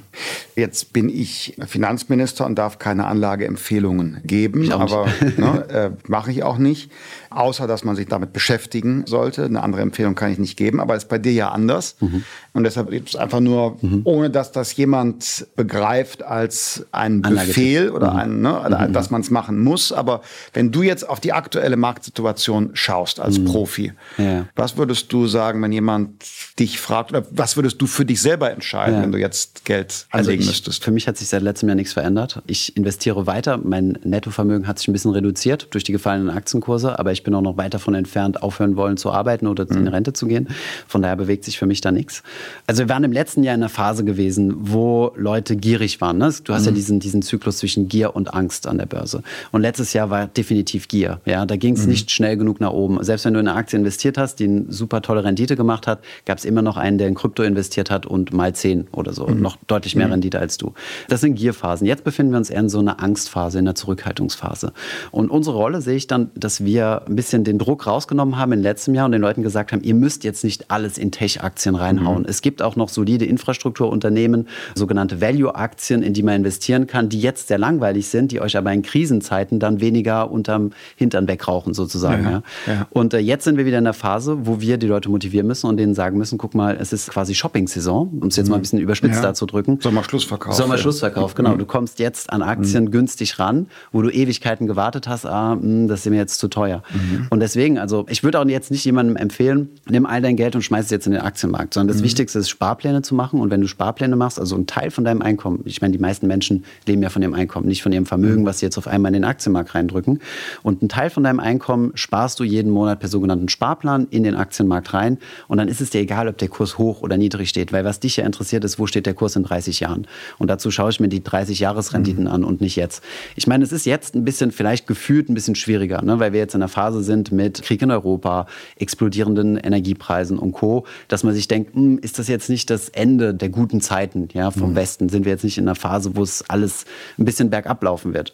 Jetzt bin ich Finanzminister und darf keine Anlageempfehlungen geben, aber ne, äh, mache ich auch nicht, außer dass man sich damit beschäftigen sollte. Eine andere Empfehlung kann ich nicht geben, aber ist bei dir ja anders. Mhm. Und deshalb ist es einfach nur, mhm. ohne dass das jemand begreift als ein Befehl oder mhm. ein, ne, mhm. dass man es machen muss. Aber wenn du jetzt auf die aktuelle Marktsituation Situation schaust als mhm. Profi. Ja. Was würdest du sagen, wenn jemand dich fragt, oder was würdest du für dich selber entscheiden, ja. wenn du jetzt Geld also anlegen also ich, müsstest? Für mich hat sich seit letztem Jahr nichts verändert. Ich investiere weiter. Mein Nettovermögen hat sich ein bisschen reduziert durch die gefallenen Aktienkurse, aber ich bin auch noch weit davon entfernt, aufhören wollen zu arbeiten oder mhm. in Rente zu gehen. Von daher bewegt sich für mich da nichts. Also wir waren im letzten Jahr in einer Phase gewesen, wo Leute gierig waren. Ne? Du hast mhm. ja diesen, diesen Zyklus zwischen Gier und Angst an der Börse. Und letztes Jahr war definitiv Gier. Ja, da ging es mhm. nicht schnell genug nach oben. Selbst wenn du in eine Aktie investiert hast, die eine super tolle Rendite gemacht hat, gab es immer noch einen, der in Krypto investiert hat und mal 10 oder so. Mhm. Noch deutlich mehr mhm. Rendite als du. Das sind Gierphasen. Jetzt befinden wir uns eher in so einer Angstphase, in einer Zurückhaltungsphase. Und unsere Rolle sehe ich dann, dass wir ein bisschen den Druck rausgenommen haben in letztem Jahr und den Leuten gesagt haben, ihr müsst jetzt nicht alles in Tech-Aktien reinhauen. Mhm. Es gibt auch noch solide Infrastrukturunternehmen, sogenannte Value-Aktien, in die man investieren kann, die jetzt sehr langweilig sind, die euch aber in Krisenzeiten dann weniger unterm Hintern wegrauchen sozusagen. Ja, ja. Und äh, jetzt sind wir wieder in der Phase, wo wir die Leute motivieren müssen und denen sagen müssen, guck mal, es ist quasi Shopping-Saison, um es jetzt mal ein mhm. bisschen überspitzt ja. drücken. Sommerschlussverkauf. Sommerschlussverkauf, genau. Mhm. Du kommst jetzt an Aktien mhm. günstig ran, wo du Ewigkeiten gewartet hast, ah, mh, hm, das ist mir jetzt zu teuer. Mhm. Und deswegen, also ich würde auch jetzt nicht jemandem empfehlen, nimm all dein Geld und schmeiß es jetzt in den Aktienmarkt, sondern das mhm. Wichtigste ist, Sparpläne zu machen. Und wenn du Sparpläne machst, also ein Teil von deinem Einkommen, ich meine, die meisten Menschen leben ja von ihrem Einkommen, nicht von ihrem Vermögen, mhm. was sie jetzt auf einmal in den Aktienmarkt reindrücken. Und ein Teil von deinem Einkommen sparst du jeden Monat per sogenannten Sparplan in den Aktienmarkt rein. Und dann ist es dir egal, ob der Kurs hoch oder niedrig steht, weil was dich ja interessiert ist, wo steht der Kurs in 30 Jahren. Und dazu schaue ich mir die 30-Jahres-Renditen mhm. an und nicht jetzt. Ich meine, es ist jetzt ein bisschen vielleicht gefühlt ein bisschen schwieriger, ne? weil wir jetzt in einer Phase sind mit Krieg in Europa, explodierenden Energiepreisen und Co., dass man sich denkt, hm, ist das jetzt nicht das Ende der guten Zeiten ja, vom mhm. Westen? Sind wir jetzt nicht in einer Phase, wo es alles ein bisschen bergab laufen wird?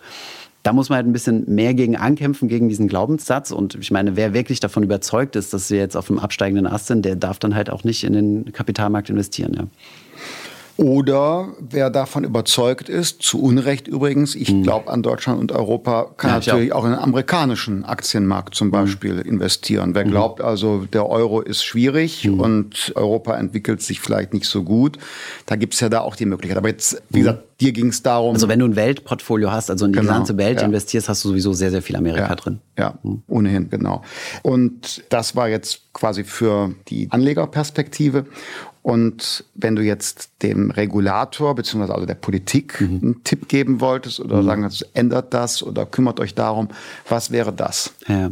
da muss man halt ein bisschen mehr gegen ankämpfen, gegen diesen Glaubenssatz. Und ich meine, wer wirklich davon überzeugt ist, dass wir jetzt auf dem absteigenden Ast sind, der darf dann halt auch nicht in den Kapitalmarkt investieren. Ja. Oder wer davon überzeugt ist, zu Unrecht übrigens, ich hm. glaube an Deutschland und Europa, kann ja, natürlich auch. auch. in den amerikanischen Aktienmarkt zum hm. Beispiel hm. investieren. Wer hm. glaubt also, der Euro ist schwierig hm. und Europa entwickelt sich vielleicht nicht so gut, da gibt es ja da auch die Möglichkeit. Aber jetzt, wie gesagt, dir ging es darum. Also wenn du ein Weltportfolio hast, also in die genau, gesamte Welt ja. investierst, hast du sowieso sehr, sehr viel Amerika ja, drin. Ja, ohnehin, genau. Und das war jetzt quasi für die Anlegerperspektive. Und wenn du jetzt dem Regulator beziehungsweise also der Politik mhm. einen Tipp geben wolltest oder mhm. sagen, also ändert das oder kümmert euch darum, was wäre das? Ja.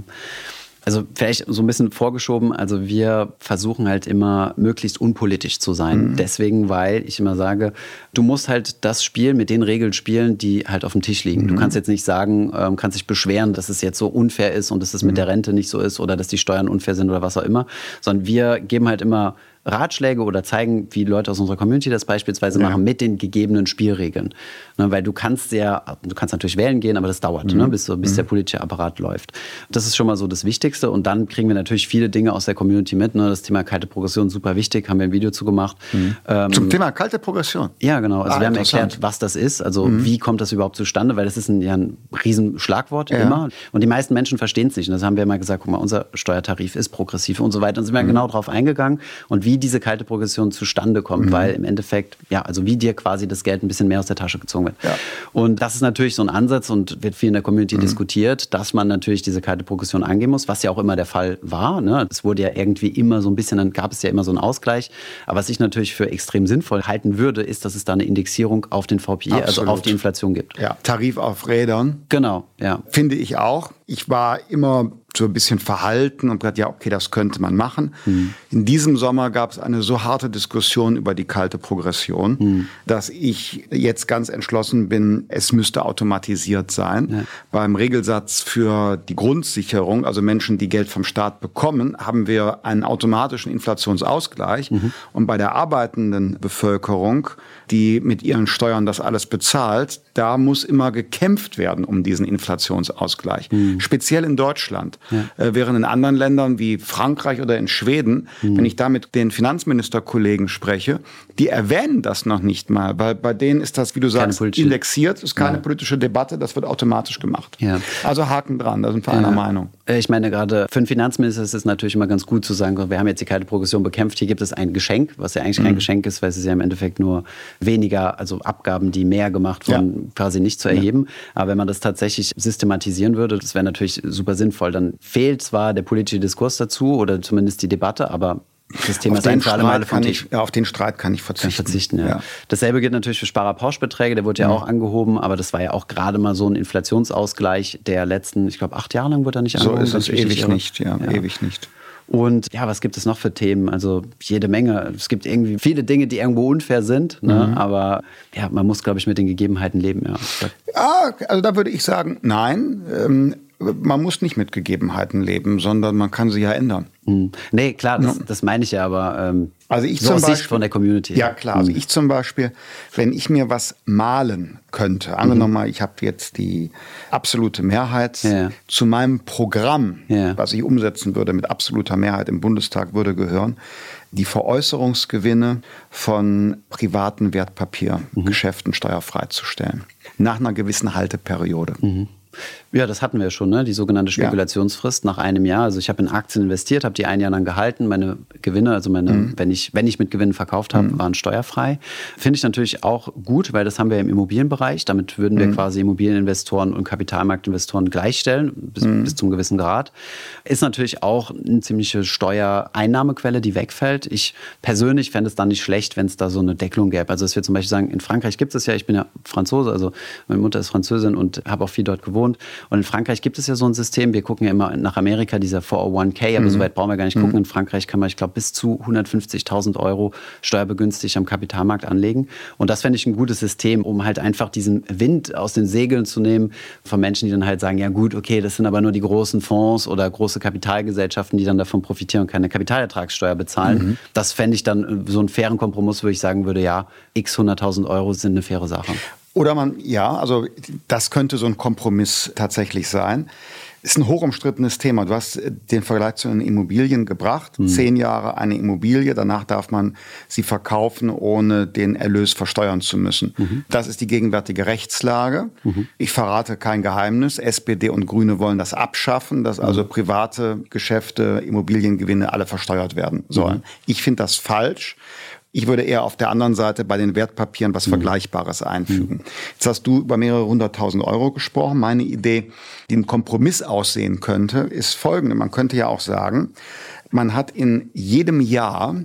Also vielleicht so ein bisschen vorgeschoben, also wir versuchen halt immer möglichst unpolitisch zu sein. Mhm. Deswegen, weil ich immer sage, du musst halt das Spiel mit den Regeln spielen, die halt auf dem Tisch liegen. Mhm. Du kannst jetzt nicht sagen, ähm, kannst dich beschweren, dass es jetzt so unfair ist und dass es mit mhm. der Rente nicht so ist oder dass die Steuern unfair sind oder was auch immer, sondern wir geben halt immer Ratschläge oder zeigen, wie Leute aus unserer Community das beispielsweise ja. machen, mit den gegebenen Spielregeln. Ne, weil du kannst ja, du kannst natürlich wählen gehen, aber das dauert, ne, mhm. ne, bis, bis mhm. der politische Apparat läuft. Das ist schon mal so das Wichtigste. Und dann kriegen wir natürlich viele Dinge aus der Community mit. Ne? Das Thema kalte Progression super wichtig, haben wir ein Video zu gemacht. Mhm. Ähm, Zum Thema kalte Progression? Ja, genau. Also ah, wir haben erklärt, was das ist. Also mhm. wie kommt das überhaupt zustande? Weil das ist ein, ja, ein Riesenschlagwort ja. immer. Und die meisten Menschen verstehen es nicht. Und das haben wir immer gesagt, guck mal, unser Steuertarif ist progressiv und so weiter. Und sind wir mhm. genau darauf eingegangen. Und wie diese kalte Progression zustande kommt, mhm. weil im Endeffekt, ja, also wie dir quasi das Geld ein bisschen mehr aus der Tasche gezogen wird. Ja. Und das ist natürlich so ein Ansatz und wird viel in der Community mhm. diskutiert, dass man natürlich diese kalte Progression angehen muss, was ja auch immer der Fall war. Ne? Es wurde ja irgendwie immer so ein bisschen, dann gab es ja immer so einen Ausgleich. Aber was ich natürlich für extrem sinnvoll halten würde, ist, dass es da eine Indexierung auf den VPI, Absolut. also auf die Inflation gibt. Ja, Tarif auf Rädern. Genau, ja. Finde ich auch. Ich war immer so ein bisschen verhalten und gesagt, ja, okay, das könnte man machen. Mhm. In diesem Sommer gab es eine so harte Diskussion über die kalte Progression, mhm. dass ich jetzt ganz entschlossen bin, es müsste automatisiert sein. Ja. Beim Regelsatz für die Grundsicherung, also Menschen, die Geld vom Staat bekommen, haben wir einen automatischen Inflationsausgleich. Mhm. Und bei der arbeitenden Bevölkerung, die mit ihren Steuern das alles bezahlt, da muss immer gekämpft werden um diesen Inflationsausgleich. Mhm. Speziell in Deutschland. Ja. Äh, während in anderen Ländern wie Frankreich oder in Schweden, mhm. wenn ich da mit den Finanzministerkollegen spreche, die erwähnen das noch nicht mal, weil bei denen ist das, wie du sagst, indexiert, ist keine ja. politische Debatte, das wird automatisch gemacht. Ja. Also Haken dran, da sind wir einer Meinung. Äh, ich meine, gerade für einen Finanzminister ist es natürlich immer ganz gut zu sagen, wir haben jetzt die kalte Progression bekämpft, hier gibt es ein Geschenk, was ja eigentlich mhm. kein Geschenk ist, weil es ist ja im Endeffekt nur weniger, also Abgaben, die mehr gemacht wurden, quasi nicht zu erheben. Aber wenn man das tatsächlich systematisieren würde, das wäre natürlich super sinnvoll, dann fehlt zwar der politische Diskurs dazu oder zumindest die Debatte, aber das Thema auf ist ein für alle Male von ich, ja, Auf den Streit kann ich verzichten. Kann verzichten ja. ja. Dasselbe gilt natürlich für Sparerpauschbeträge, der wurde ja, ja, auch angehoben, aber das war ja auch gerade mal so ein Inflationsausgleich der letzten, ich glaube, acht Jahre lang wurde er nicht angehoben. So ist es ewig nicht, ja, ewig nicht. Und ja, was gibt es noch für Themen? Also jede Menge. Es gibt irgendwie viele Dinge, die irgendwo unfair sind, ne? mhm. aber ja, man muss, glaube ich, mit den Gegebenheiten leben. Ja. ja, also da würde ich sagen, nein. Ähm, man muss nicht mit Gegebenheiten leben, sondern man kann sie ja ändern. Mhm. Nee, klar, das, das meine ich ja, aber ähm, also ich so zum Beispiel, Sicht von der Community. Ja, klar. Also mhm. ich zum Beispiel, wenn ich mir was malen könnte, angenommen mal, ich habe jetzt die absolute Mehrheit ja. zu meinem Programm, ja. was ich umsetzen würde mit absoluter Mehrheit im Bundestag, würde gehören, die Veräußerungsgewinne von privaten Wertpapiergeschäften mhm. steuerfrei zu stellen. Nach einer gewissen Halteperiode. Ja, das hatten wir schon, ne? die sogenannte Spekulationsfrist ja. nach einem Jahr. Also ich habe in Aktien investiert, habe die ein Jahr lang gehalten. Meine Gewinne, also meine, mhm. wenn, ich, wenn ich mit Gewinnen verkauft habe, mhm. waren steuerfrei. Finde ich natürlich auch gut, weil das haben wir im Immobilienbereich. Damit würden wir mhm. quasi Immobilieninvestoren und Kapitalmarktinvestoren gleichstellen, bis, mhm. bis zum gewissen Grad. Ist natürlich auch eine ziemliche Steuereinnahmequelle, die wegfällt. Ich persönlich fände es dann nicht schlecht, wenn es da so eine Deckelung gäbe. Also dass wir zum Beispiel sagen, in Frankreich gibt es ja, ich bin ja Franzose, also meine Mutter ist Französin und habe auch viel dort gewohnt. Und in Frankreich gibt es ja so ein System, wir gucken ja immer nach Amerika, dieser 401k, aber mhm. so weit brauchen wir gar nicht mhm. gucken. In Frankreich kann man, ich glaube, bis zu 150.000 Euro steuerbegünstigt am Kapitalmarkt anlegen. Und das fände ich ein gutes System, um halt einfach diesen Wind aus den Segeln zu nehmen von Menschen, die dann halt sagen, ja gut, okay, das sind aber nur die großen Fonds oder große Kapitalgesellschaften, die dann davon profitieren und keine Kapitalertragssteuer bezahlen. Mhm. Das fände ich dann so einen fairen Kompromiss, wo ich sagen würde, ja, x 100.000 Euro sind eine faire Sache. Oder man, ja, also das könnte so ein Kompromiss tatsächlich sein. Ist ein hochumstrittenes Thema. Du hast den Vergleich zu den Immobilien gebracht. Mhm. Zehn Jahre eine Immobilie, danach darf man sie verkaufen, ohne den Erlös versteuern zu müssen. Mhm. Das ist die gegenwärtige Rechtslage. Mhm. Ich verrate kein Geheimnis. SPD und Grüne wollen das abschaffen, dass also mhm. private Geschäfte, Immobiliengewinne alle versteuert werden sollen. Mhm. Ich finde das falsch. Ich würde eher auf der anderen Seite bei den Wertpapieren was mhm. Vergleichbares einfügen. Mhm. Jetzt hast du über mehrere hunderttausend Euro gesprochen. Meine Idee, die ein Kompromiss aussehen könnte, ist folgende. Man könnte ja auch sagen, man hat in jedem Jahr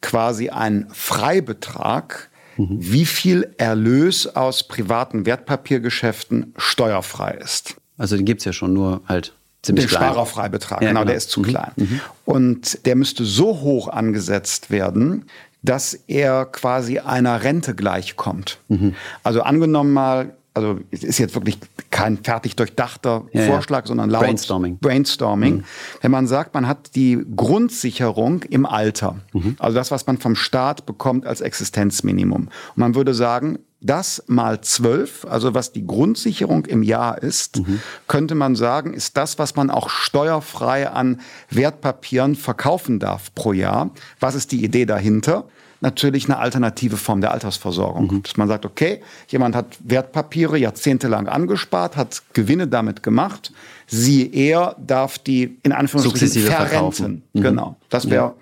quasi einen Freibetrag, mhm. wie viel Erlös aus privaten Wertpapiergeschäften steuerfrei ist. Also den gibt es ja schon, nur halt ziemlich den klein. Sparerfreibetrag, ja, genau, genau, der ist zu mhm. klein. Mhm. Und der müsste so hoch angesetzt werden, dass er quasi einer Rente gleichkommt. Mhm. Also angenommen mal, also es ist jetzt wirklich kein fertig durchdachter ja, Vorschlag, ja. sondern laut Brainstorming. Brainstorming. Mhm. Wenn man sagt, man hat die Grundsicherung im Alter, mhm. also das, was man vom Staat bekommt als Existenzminimum. Und man würde sagen, das mal zwölf, also was die Grundsicherung im Jahr ist, mhm. könnte man sagen, ist das, was man auch steuerfrei an Wertpapieren verkaufen darf pro Jahr. Was ist die Idee dahinter? natürlich eine alternative Form der Altersversorgung. Mhm. Dass man sagt, okay, jemand hat Wertpapiere jahrzehntelang angespart, hat Gewinne damit gemacht, sie er darf die in Anführungsstrichen verrenten. Mhm. Genau. Das wäre ja.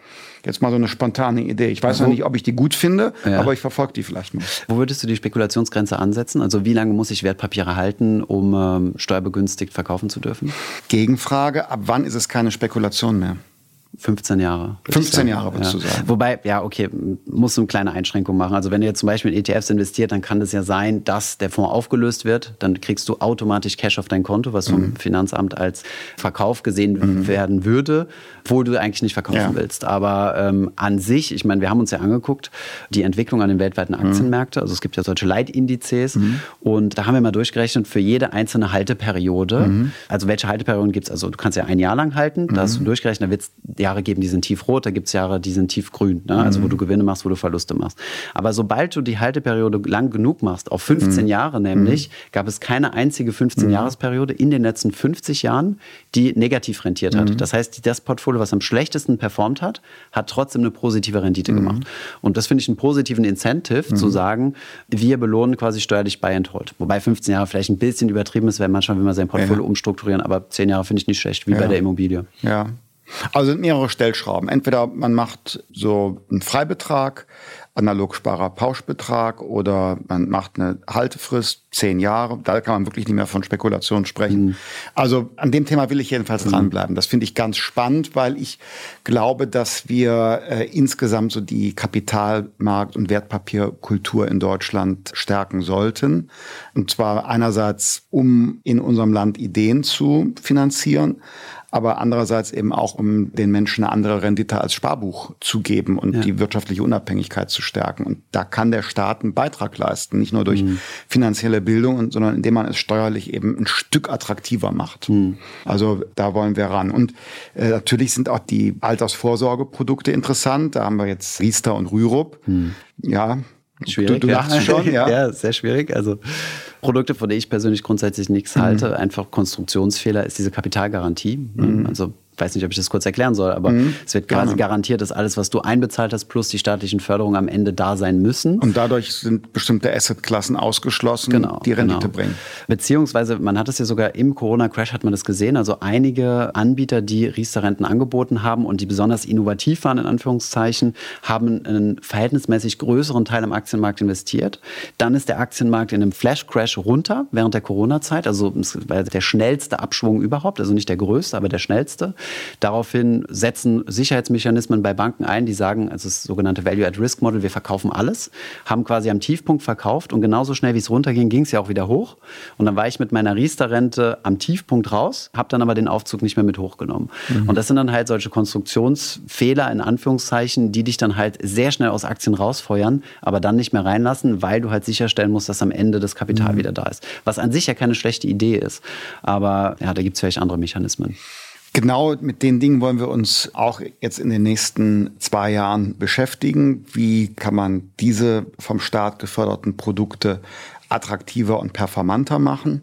Jetzt mal so eine spontane Idee. Ich weiß noch nicht, ob ich die gut finde, ja. aber ich verfolge die vielleicht mal. Wo würdest du die Spekulationsgrenze ansetzen? Also wie lange muss ich Wertpapiere halten, um ähm, steuerbegünstigt verkaufen zu dürfen? Gegenfrage, ab wann ist es keine Spekulation mehr? 15 Jahre. 15 Jahre, würdest ja. du sagen. Wobei, ja, okay, muss eine kleine Einschränkung machen. Also wenn du jetzt zum Beispiel in ETFs investiert, dann kann das ja sein, dass der Fonds aufgelöst wird. Dann kriegst du automatisch Cash auf dein Konto, was vom mhm. Finanzamt als Verkauf gesehen mhm. werden würde, obwohl du eigentlich nicht verkaufen ja. willst. Aber ähm, an sich, ich meine, wir haben uns ja angeguckt, die Entwicklung an den weltweiten mhm. Aktienmärkten. Also es gibt ja solche Leitindizes. Mhm. Und da haben wir mal durchgerechnet für jede einzelne Halteperiode. Mhm. Also welche Halteperioden gibt es? Also du kannst ja ein Jahr lang halten. Da hast du durchgerechnet, da wird es Jahre geben, die sind tiefrot, da gibt es Jahre, die sind tiefgrün, ne? also wo mhm. du Gewinne machst, wo du Verluste machst. Aber sobald du die Halteperiode lang genug machst, auf 15 mhm. Jahre nämlich, mhm. gab es keine einzige 15-Jahresperiode in den letzten 50 Jahren, die negativ rentiert hat. Mhm. Das heißt, das Portfolio, was am schlechtesten performt hat, hat trotzdem eine positive Rendite mhm. gemacht. Und das finde ich einen positiven Incentive, zu sagen, wir belohnen quasi steuerlich Buy and Hold. Wobei 15 Jahre vielleicht ein bisschen übertrieben ist, weil manchmal will man sein Portfolio ja. umstrukturieren, aber 10 Jahre finde ich nicht schlecht, wie ja. bei der Immobilie. Ja, also sind mehrere Stellschrauben. Entweder man macht so einen Freibetrag, Analogsparer Pauschbetrag oder man macht eine Haltefrist, zehn Jahre. Da kann man wirklich nicht mehr von Spekulation sprechen. Mhm. Also an dem Thema will ich jedenfalls mhm. dranbleiben. Das finde ich ganz spannend, weil ich glaube, dass wir äh, insgesamt so die Kapitalmarkt- und Wertpapierkultur in Deutschland stärken sollten. Und zwar einerseits, um in unserem Land Ideen zu finanzieren, aber andererseits eben auch, um den Menschen eine andere Rendite als Sparbuch zu geben und ja. die wirtschaftliche Unabhängigkeit zu stärken. Und da kann der Staat einen Beitrag leisten, nicht nur durch mhm. finanzielle Bildung, sondern indem man es steuerlich eben ein Stück attraktiver macht. Mhm. Also da wollen wir ran. Und äh, natürlich sind auch die Altersvorsorgeprodukte interessant. Da haben wir jetzt Riester und Rürup. Mhm. Ja, Schwierig. Du, du ja. schon, ja. ja, sehr schwierig. Also Produkte, von denen ich persönlich grundsätzlich nichts halte, mhm. einfach Konstruktionsfehler, ist diese Kapitalgarantie. Mhm. Also weiß nicht, ob ich das kurz erklären soll, aber mhm, es wird quasi gerne. garantiert, dass alles, was du einbezahlt hast, plus die staatlichen Förderungen am Ende da sein müssen. Und dadurch sind bestimmte Assetklassen ausgeschlossen, genau, die Rendite genau. bringen. Beziehungsweise, man hat es ja sogar im Corona-Crash hat man das gesehen, also einige Anbieter, die Riester-Renten angeboten haben und die besonders innovativ waren, in Anführungszeichen, haben einen verhältnismäßig größeren Teil am Aktienmarkt investiert. Dann ist der Aktienmarkt in einem Flash-Crash runter während der Corona-Zeit, also der schnellste Abschwung überhaupt, also nicht der größte, aber der schnellste. Daraufhin setzen Sicherheitsmechanismen bei Banken ein, die sagen, also das sogenannte Value-at-Risk-Model, wir verkaufen alles, haben quasi am Tiefpunkt verkauft und genauso schnell wie es runterging, ging es ja auch wieder hoch. Und dann war ich mit meiner Riester-Rente am Tiefpunkt raus, habe dann aber den Aufzug nicht mehr mit hochgenommen. Mhm. Und das sind dann halt solche Konstruktionsfehler in Anführungszeichen, die dich dann halt sehr schnell aus Aktien rausfeuern, aber dann nicht mehr reinlassen, weil du halt sicherstellen musst, dass am Ende das Kapital mhm. wieder da ist. Was an sich ja keine schlechte Idee ist. Aber ja, da gibt es vielleicht andere Mechanismen. Genau mit den Dingen wollen wir uns auch jetzt in den nächsten zwei Jahren beschäftigen. Wie kann man diese vom Staat geförderten Produkte attraktiver und performanter machen?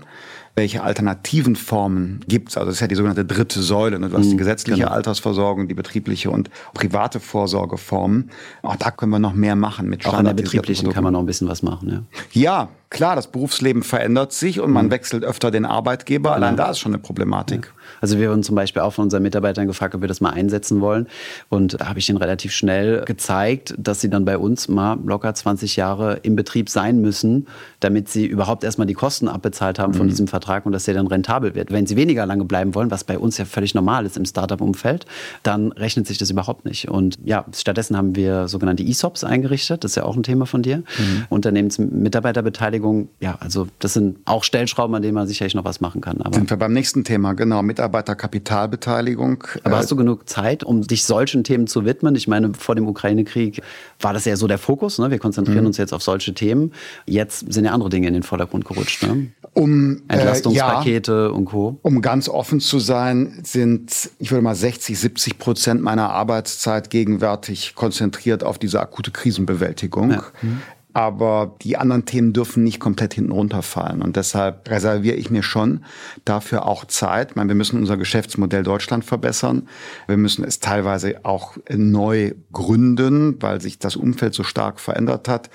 welche alternativen Formen gibt es? Also das ist ja die sogenannte dritte Säule. Ne? Du hast die mhm, gesetzliche genau. Altersversorgung, die betriebliche und private Vorsorgeformen. Auch da können wir noch mehr machen mit Auch an der betrieblichen kann man noch ein bisschen was machen. Ja, ja klar, das Berufsleben verändert sich und man mhm. wechselt öfter den Arbeitgeber. Allein ja. da ist schon eine Problematik. Ja. Also wir wurden zum Beispiel auch von unseren Mitarbeitern gefragt, ob wir das mal einsetzen wollen. Und da habe ich ihnen relativ schnell gezeigt, dass sie dann bei uns mal locker 20 Jahre im Betrieb sein müssen, damit sie überhaupt erstmal die Kosten abbezahlt haben von mhm. diesem Vertrag und dass der dann rentabel wird. Wenn sie weniger lange bleiben wollen, was bei uns ja völlig normal ist im Startup-Umfeld, dann rechnet sich das überhaupt nicht. Und ja, stattdessen haben wir sogenannte ESOPs eingerichtet. Das ist ja auch ein Thema von dir. Mhm. Unternehmensmitarbeiterbeteiligung. Ja, also das sind auch Stellschrauben, an denen man sicherlich noch was machen kann. Aber sind wir beim nächsten Thema, genau. Mitarbeiterkapitalbeteiligung. Aber hast du genug Zeit, um dich solchen Themen zu widmen? Ich meine, vor dem Ukraine-Krieg war das ja so der Fokus. Ne? Wir konzentrieren mhm. uns jetzt auf solche Themen. Jetzt sind ja andere Dinge in den Vordergrund gerutscht. Ne? Um, äh, Entlastungspakete ja, und Co. Um ganz offen zu sein, sind, ich würde mal 60, 70 Prozent meiner Arbeitszeit gegenwärtig konzentriert auf diese akute Krisenbewältigung. Ja. Mhm aber die anderen Themen dürfen nicht komplett hinten runterfallen. Und deshalb reserviere ich mir schon dafür auch Zeit. Ich meine, wir müssen unser Geschäftsmodell Deutschland verbessern. Wir müssen es teilweise auch neu gründen, weil sich das Umfeld so stark verändert hat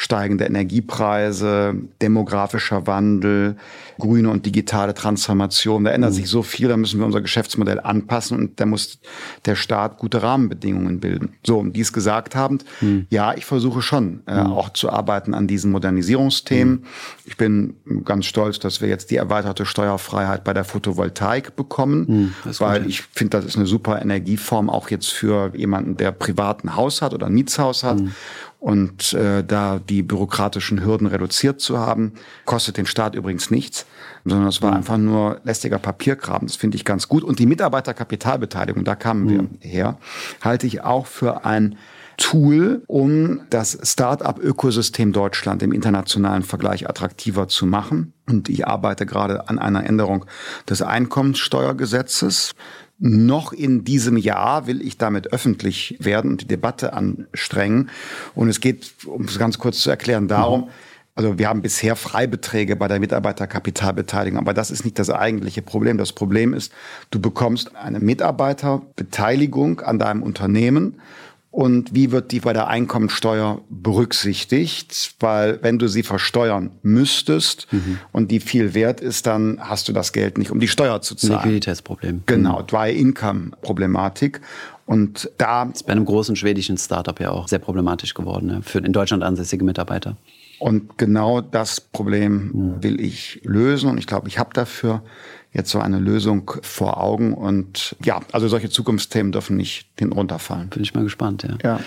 steigende Energiepreise, demografischer Wandel, grüne und digitale Transformation. Da ändert mhm. sich so viel, da müssen wir unser Geschäftsmodell anpassen und da muss der Staat gute Rahmenbedingungen bilden. So, und dies gesagt habend, mhm. ja, ich versuche schon äh, mhm. auch zu arbeiten an diesen Modernisierungsthemen. Mhm. Ich bin ganz stolz, dass wir jetzt die erweiterte Steuerfreiheit bei der Photovoltaik bekommen, mhm, weil ich finde, das ist eine super Energieform auch jetzt für jemanden, der privaten Haus hat oder ein Mietshaus hat. Und äh, da die bürokratischen Hürden reduziert zu haben, kostet den Staat übrigens nichts, sondern es war mhm. einfach nur lästiger Papierkram. Das finde ich ganz gut. Und die Mitarbeiterkapitalbeteiligung, da kamen mhm. wir her, halte ich auch für ein Tool, um das Start-up-Ökosystem Deutschland im internationalen Vergleich attraktiver zu machen. Und ich arbeite gerade an einer Änderung des Einkommenssteuergesetzes. Noch in diesem Jahr will ich damit öffentlich werden und die Debatte anstrengen. Und es geht, um es ganz kurz zu erklären, darum, mhm. also wir haben bisher Freibeträge bei der Mitarbeiterkapitalbeteiligung, aber das ist nicht das eigentliche Problem. Das Problem ist, du bekommst eine Mitarbeiterbeteiligung an deinem Unternehmen und wie wird die bei der Einkommensteuer berücksichtigt? Weil wenn du sie versteuern müsstest mhm. und die viel wert ist, dann hast du das Geld nicht, um die Steuer zu zahlen. Liquiditätsproblem. Genau, Dry-Income-Problematik. Und da... Das ist bei einem großen schwedischen Startup ja auch sehr problematisch geworden, ne? für in Deutschland ansässige Mitarbeiter. Und genau das Problem mhm. will ich lösen und ich glaube, ich habe dafür jetzt so eine Lösung vor Augen. Und ja, also solche Zukunftsthemen dürfen nicht hinten runterfallen. Bin ich mal gespannt, ja. Ja.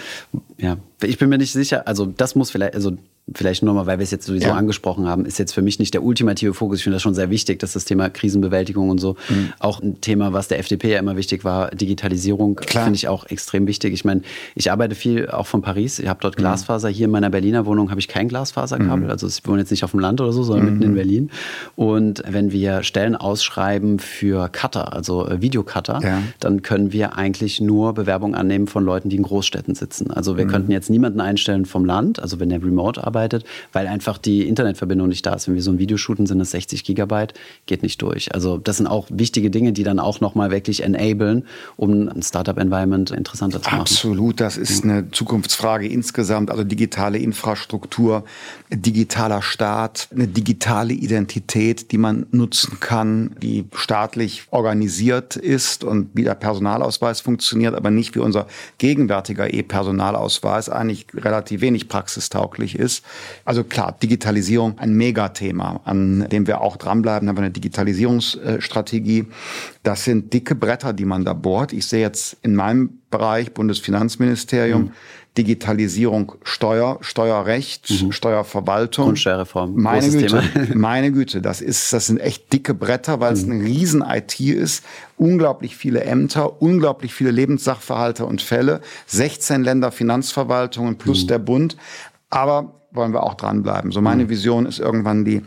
ja. Ich bin mir nicht sicher, also das muss vielleicht, also vielleicht nochmal, weil wir es jetzt sowieso ja. angesprochen haben, ist jetzt für mich nicht der ultimative Fokus. Ich finde das schon sehr wichtig, dass das Thema Krisenbewältigung und so mhm. auch ein Thema, was der FDP ja immer wichtig war, Digitalisierung, finde ich auch extrem wichtig. Ich meine, ich arbeite viel auch von Paris. Ich habe dort mhm. Glasfaser. Hier in meiner Berliner Wohnung habe ich kein Glasfaserkabel. Mhm. Also ich wohne jetzt nicht auf dem Land oder so, sondern mitten in mhm. Berlin. Und wenn wir Stellen ausschreiben für Cutter, also äh, Videocutter, ja. dann können wir eigentlich nur Bewerbungen annehmen von Leuten, die in Großstädten sitzen. Also wir mhm. könnten jetzt niemanden einstellen vom Land, also wenn der remote arbeitet, arbeitet, weil einfach die Internetverbindung nicht da ist. Wenn wir so ein Video shooten, sind es 60 Gigabyte, geht nicht durch. Also das sind auch wichtige Dinge, die dann auch nochmal wirklich enablen, um ein Startup-Environment interessanter zu machen. Absolut, das ist eine Zukunftsfrage insgesamt. Also digitale Infrastruktur, digitaler Staat, eine digitale Identität, die man nutzen kann, die staatlich organisiert ist und wie der Personalausweis funktioniert, aber nicht wie unser gegenwärtiger E-Personalausweis eigentlich relativ wenig praxistauglich ist. Also klar, Digitalisierung ein Megathema, an dem wir auch dranbleiben, haben wir eine Digitalisierungsstrategie. Das sind dicke Bretter, die man da bohrt. Ich sehe jetzt in meinem Bereich Bundesfinanzministerium mhm. Digitalisierung Steuer, Steuerrecht, mhm. Steuerverwaltung. Grundsteuerreform. Meine Güte, meine Güte, das ist, das sind echt dicke Bretter, weil es mhm. ein riesen IT ist, unglaublich viele Ämter, unglaublich viele Lebenssachverhalte und Fälle, 16 Länder Finanzverwaltungen plus mhm. der Bund. Aber wollen wir auch dranbleiben. So meine mhm. Vision ist irgendwann die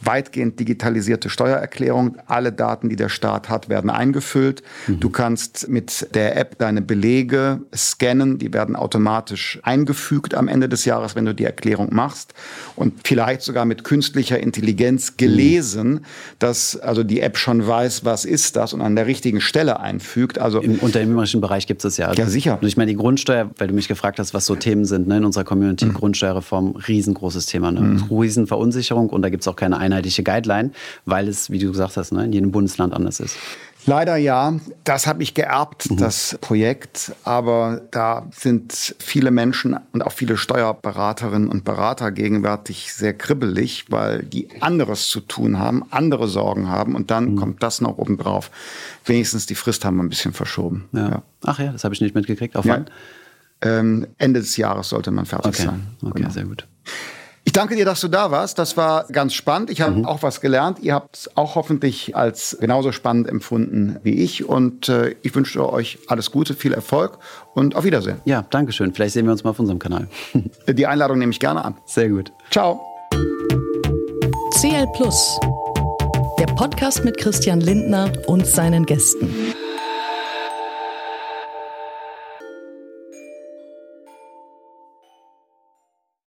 weitgehend digitalisierte Steuererklärung. Alle Daten, die der Staat hat, werden eingefüllt. Mhm. Du kannst mit der App deine Belege scannen. Die werden automatisch eingefügt am Ende des Jahres, wenn du die Erklärung machst. Und vielleicht sogar mit künstlicher Intelligenz gelesen, mhm. dass also die App schon weiß, was ist das und an der richtigen Stelle einfügt. Also Im unternehmerischen Bereich gibt es das ja. Also, ja, sicher. Ich meine, die Grundsteuer, weil du mich gefragt hast, was so Themen sind ne, in unserer Community, mhm. Grundsteuerreform, riesengroßes Thema. Ne? Mhm. Riesenverunsicherung und da gibt es auch keine einheitliche Guideline, weil es, wie du gesagt hast, ne, in jedem Bundesland anders ist. Leider ja. Das habe ich geerbt, mhm. das Projekt. Aber da sind viele Menschen und auch viele Steuerberaterinnen und Berater gegenwärtig sehr kribbelig, weil die anderes zu tun haben, andere Sorgen haben. Und dann mhm. kommt das noch obendrauf. Wenigstens die Frist haben wir ein bisschen verschoben. Ja. Ja. Ach ja, das habe ich nicht mitgekriegt. Auf wann? Ähm, Ende des Jahres sollte man fertig okay. sein. Okay, genau. sehr gut. Ich danke dir, dass du da warst. Das war ganz spannend. Ich habe mhm. auch was gelernt. Ihr habt es auch hoffentlich als genauso spannend empfunden wie ich. Und äh, ich wünsche euch alles Gute, viel Erfolg und auf Wiedersehen. Ja, danke schön. Vielleicht sehen wir uns mal auf unserem Kanal. Die Einladung nehme ich gerne an. Sehr gut. Ciao. CL Plus, der Podcast mit Christian Lindner und seinen Gästen.